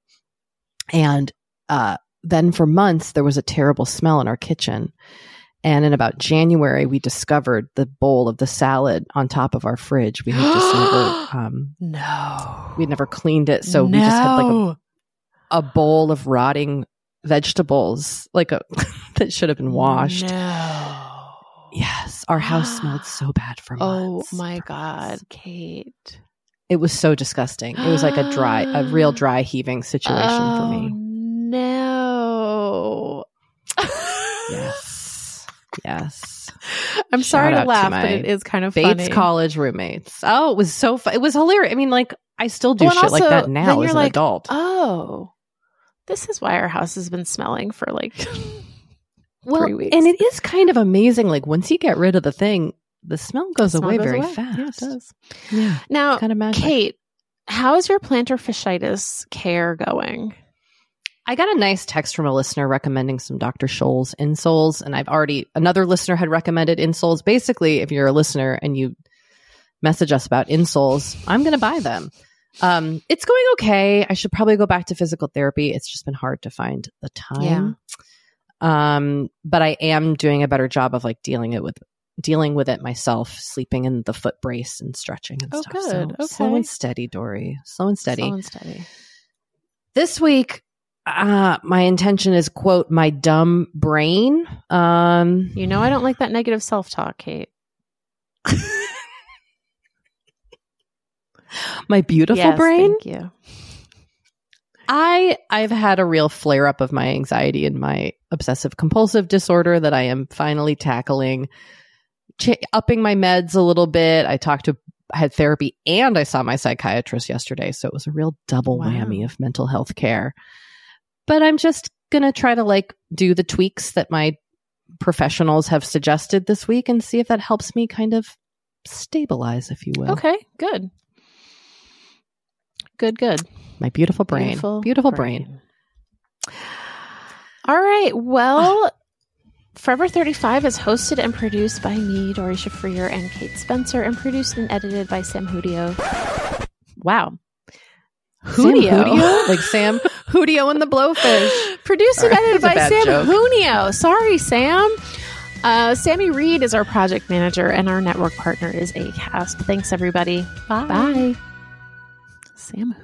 And uh, then for months, there was a terrible smell in our kitchen. And in about January, we discovered the bowl of the salad on top of our fridge. We had just never, um, No. we'd never cleaned it. So we just had like a a bowl of rotting vegetables, like uh, a that should have been washed. No. Yes, our house smelled so bad for oh months. Oh my for God, months. Kate. It was so disgusting. It was like a dry, a real dry heaving situation for Oh, me. No. Yes, yes. I'm sorry Shout out to to laugh, my but it is kind of Bates funny. college roommates. Oh, it was so fun. It was hilarious. I mean, like I still do Well, shit like that now as an like, adult. Oh, this is why our house has been smelling for like well, three weeks. and it is kind of amazing. Like once you get rid of the thing, the smell goes Smell away goes very away. fast. Yeah, it does. Yeah, Now, kind of. Kate, how's your plantar fasciitis care going? I got a nice text from a listener recommending some Dr. Scholl's insoles, and I've already another listener had recommended insoles. Basically, if you're a listener and you message us about insoles, I'm going to buy them. Um, it's going okay. I should probably go back to physical therapy. It's just been hard to find the time. Um, but I am doing a better job of like dealing it with dealing with it myself, sleeping in the foot brace and stretching and Oh, stuff. good. So slow and steady, Doree. Slow and steady Slow and steady. this week uh my intention is quote my dumb brain um You know, I don't like that negative self talk, Kate. my beautiful Yes, brain Thank you. i i've had a real flare up of my anxiety and my obsessive compulsive disorder that i am finally tackling Ch- upping my meds a little bit i talked to I had therapy and i saw my psychiatrist yesterday so it was a real double Wow. whammy of mental health care but i'm just gonna try to like do the tweaks that my professionals have suggested this week and see if that helps me kind of stabilize if you will Okay, good. Good, good. my beautiful brain beautiful, brain. All right. Well, Forever 35 is hosted and produced by me, Doree Shafrir, and Kate Spencer, and produced and edited by Sam Hudio. Wow. Sam Hudio. Hudio? like Sam Hudio and the Blowfish. Produced and Sorry, edited by Sam joke. Junio. Sorry, Sam. Uh, Sammy Reed is our project manager, and our network partner is ACAST. Thanks, everybody. Bye. Bye. Sam